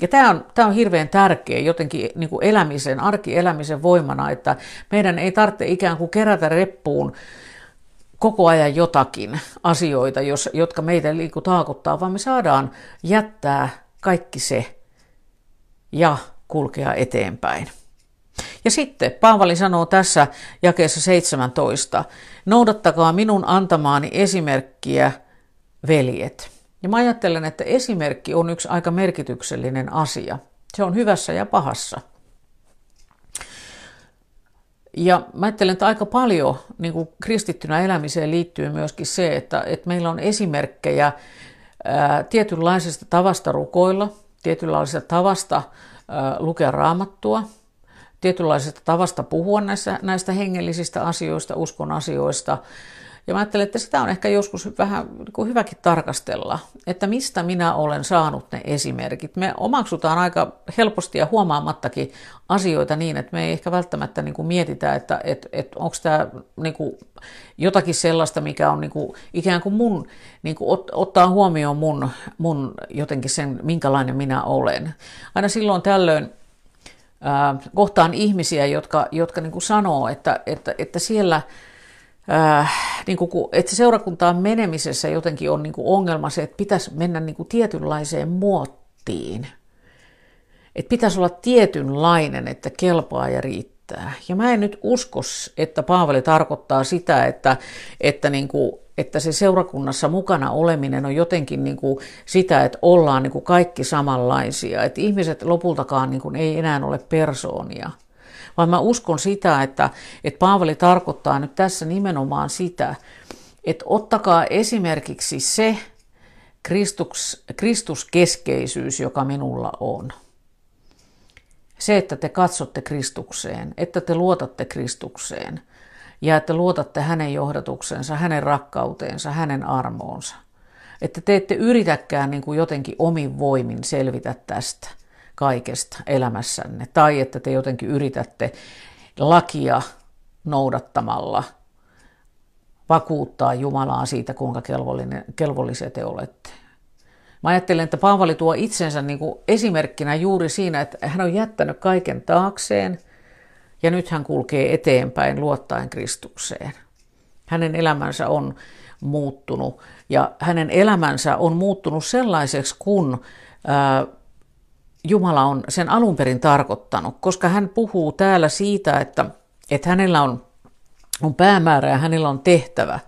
Ja tämä on, tämä on hirveän tärkeä jotenkin niin kuin elämisen, arkielämisen voimana, että meidän ei tarvitse ikään kuin kerätä reppuun koko ajan jotakin asioita, jos, jotka meitä liiku taakuttaa, vaan me saadaan jättää kaikki se ja kulkea eteenpäin. Ja sitten Paavali sanoo tässä jakeessa 17, noudattakaa minun antamaani esimerkkiä, veljet. Ja mä ajattelen, että esimerkki on yksi aika merkityksellinen asia. Se on hyvässä ja pahassa. Ja mä ajattelen, että aika paljon niin kuin kristittynä elämiseen liittyy myöskin se, että, että meillä on esimerkkejä ää, tietynlaisesta tavasta rukoilla, tietynlaisesta tavasta ää, lukea raamattua, tietynlaisesta tavasta puhua näistä, näistä hengellisistä asioista, uskon asioista, ja mä ajattelen, että sitä on ehkä joskus vähän niin kuin hyväkin tarkastella, että mistä minä olen saanut ne esimerkit. Me omaksutaan aika helposti ja huomaamattakin asioita niin, että me ei ehkä välttämättä niin kuin mietitä, että, että, että onko tämä niin kuin jotakin sellaista, mikä on niin kuin, ikään kuin mun, niin kuin ot, ottaa huomioon mun, mun jotenkin sen, minkälainen minä olen. Aina silloin tällöin ää, kohtaan ihmisiä, jotka, jotka niin kuin sanoo, että, että, että siellä – äh, niin kuin, että seurakuntaan menemisessä jotenkin on niin kuin ongelma se, että pitäisi mennä niin kuin tietynlaiseen muottiin. Että pitäisi olla tietynlainen, että kelpaa ja riittää. Ja mä en nyt usko, että Paavali tarkoittaa sitä, että, että, niin kuin, että se seurakunnassa mukana oleminen on jotenkin niin kuin sitä, että ollaan niin kuin kaikki samanlaisia. Että ihmiset lopultakaan niin kuin ei enää ole persoonia. Vaan mä uskon sitä, että, että Paavali tarkoittaa nyt tässä nimenomaan sitä, että ottakaa esimerkiksi se Kristus, Kristuskeskeisyys, joka minulla on. Se, että te katsotte Kristukseen, että te luotatte Kristukseen ja että luotatte hänen johdatuksensa, hänen rakkauteensa, hänen armoonsa. Että te ette yritäkään niin kuin jotenkin omin voimin selvitä tästä kaikesta elämässänne. Tai että te jotenkin yritätte lakia noudattamalla vakuuttaa Jumalaa siitä, kuinka kelvollisia te olette. Mä ajattelen, että Paavali tuo itsensä niin kuin esimerkkinä juuri siinä, että hän on jättänyt kaiken taakseen ja nyt hän kulkee eteenpäin luottaen Kristukseen. Hänen elämänsä on muuttunut ja hänen elämänsä on muuttunut sellaiseksi, kun ää, Jumala on sen alun perin tarkoittanut, koska hän puhuu täällä siitä, että, että hänellä on, on päämäärä ja hänellä on tehtävä.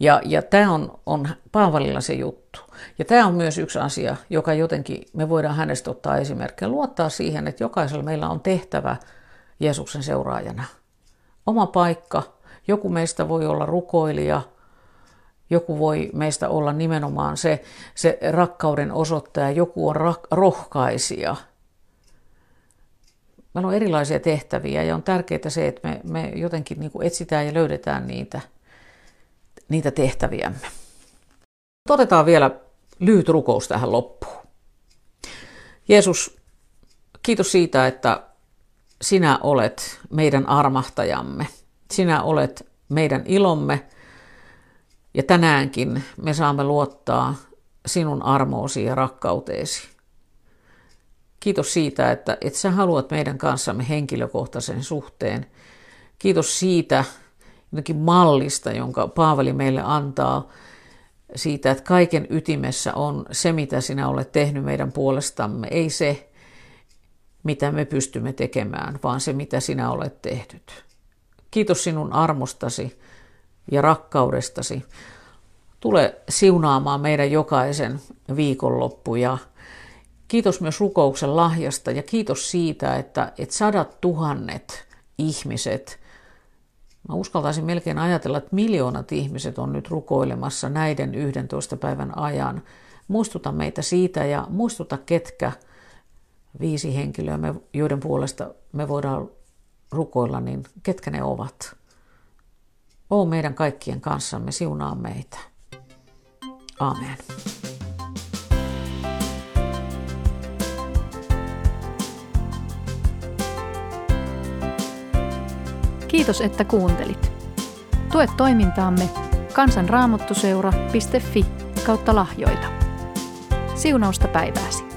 Ja, ja tämä on, on Paavalilla se juttu. Ja tämä on myös yksi asia, joka jotenkin me voidaan hänestä ottaa esimerkkiä. Luottaa siihen, että jokaisella meillä on tehtävä Jeesuksen seuraajana. Oma paikka. Joku meistä voi olla rukoilija, joku voi meistä olla nimenomaan se, se rakkauden osoittaja, joku on rak- rohkaisija. Meillä on erilaisia tehtäviä ja on tärkeää se, että me, me jotenkin niin kuin etsitään ja löydetään niitä, niitä tehtäviämme. Otetaan vielä lyhyt rukous tähän loppuun. Jeesus, kiitos siitä, että sinä olet meidän armahtajamme. Sinä olet meidän ilomme ja tänäänkin me saamme luottaa sinun armoosi ja rakkauteesi. Kiitos siitä, että, että sä haluat meidän kanssamme henkilökohtaisen suhteen. Kiitos siitä jotenkin mallista, jonka Paavali meille antaa, siitä, että kaiken ytimessä on se, mitä sinä olet tehnyt meidän puolestamme, ei se, mitä me pystymme tekemään, vaan se, mitä sinä olet tehnyt. Kiitos sinun armostasi ja rakkaudestasi. Tule siunaamaan meidän jokaisen viikonloppu ja kiitos myös rukouksen lahjasta ja kiitos siitä, että, että sadat tuhannet ihmiset – Mä uskaltaisin melkein ajatella, että miljoonat ihmiset on nyt rukoilemassa näiden 11 päivän ajan. Muistuta meitä siitä ja muistuta ketkä viisi henkilöä, joiden puolesta me voidaan rukoilla, niin ketkä ne ovat. Oo meidän kaikkien kanssamme, siunaa meitä. Amen. Kiitos, että kuuntelit. Tue toimintaamme kansanraamottuseura.fi kautta lahjoita. Siunausta päivääsi.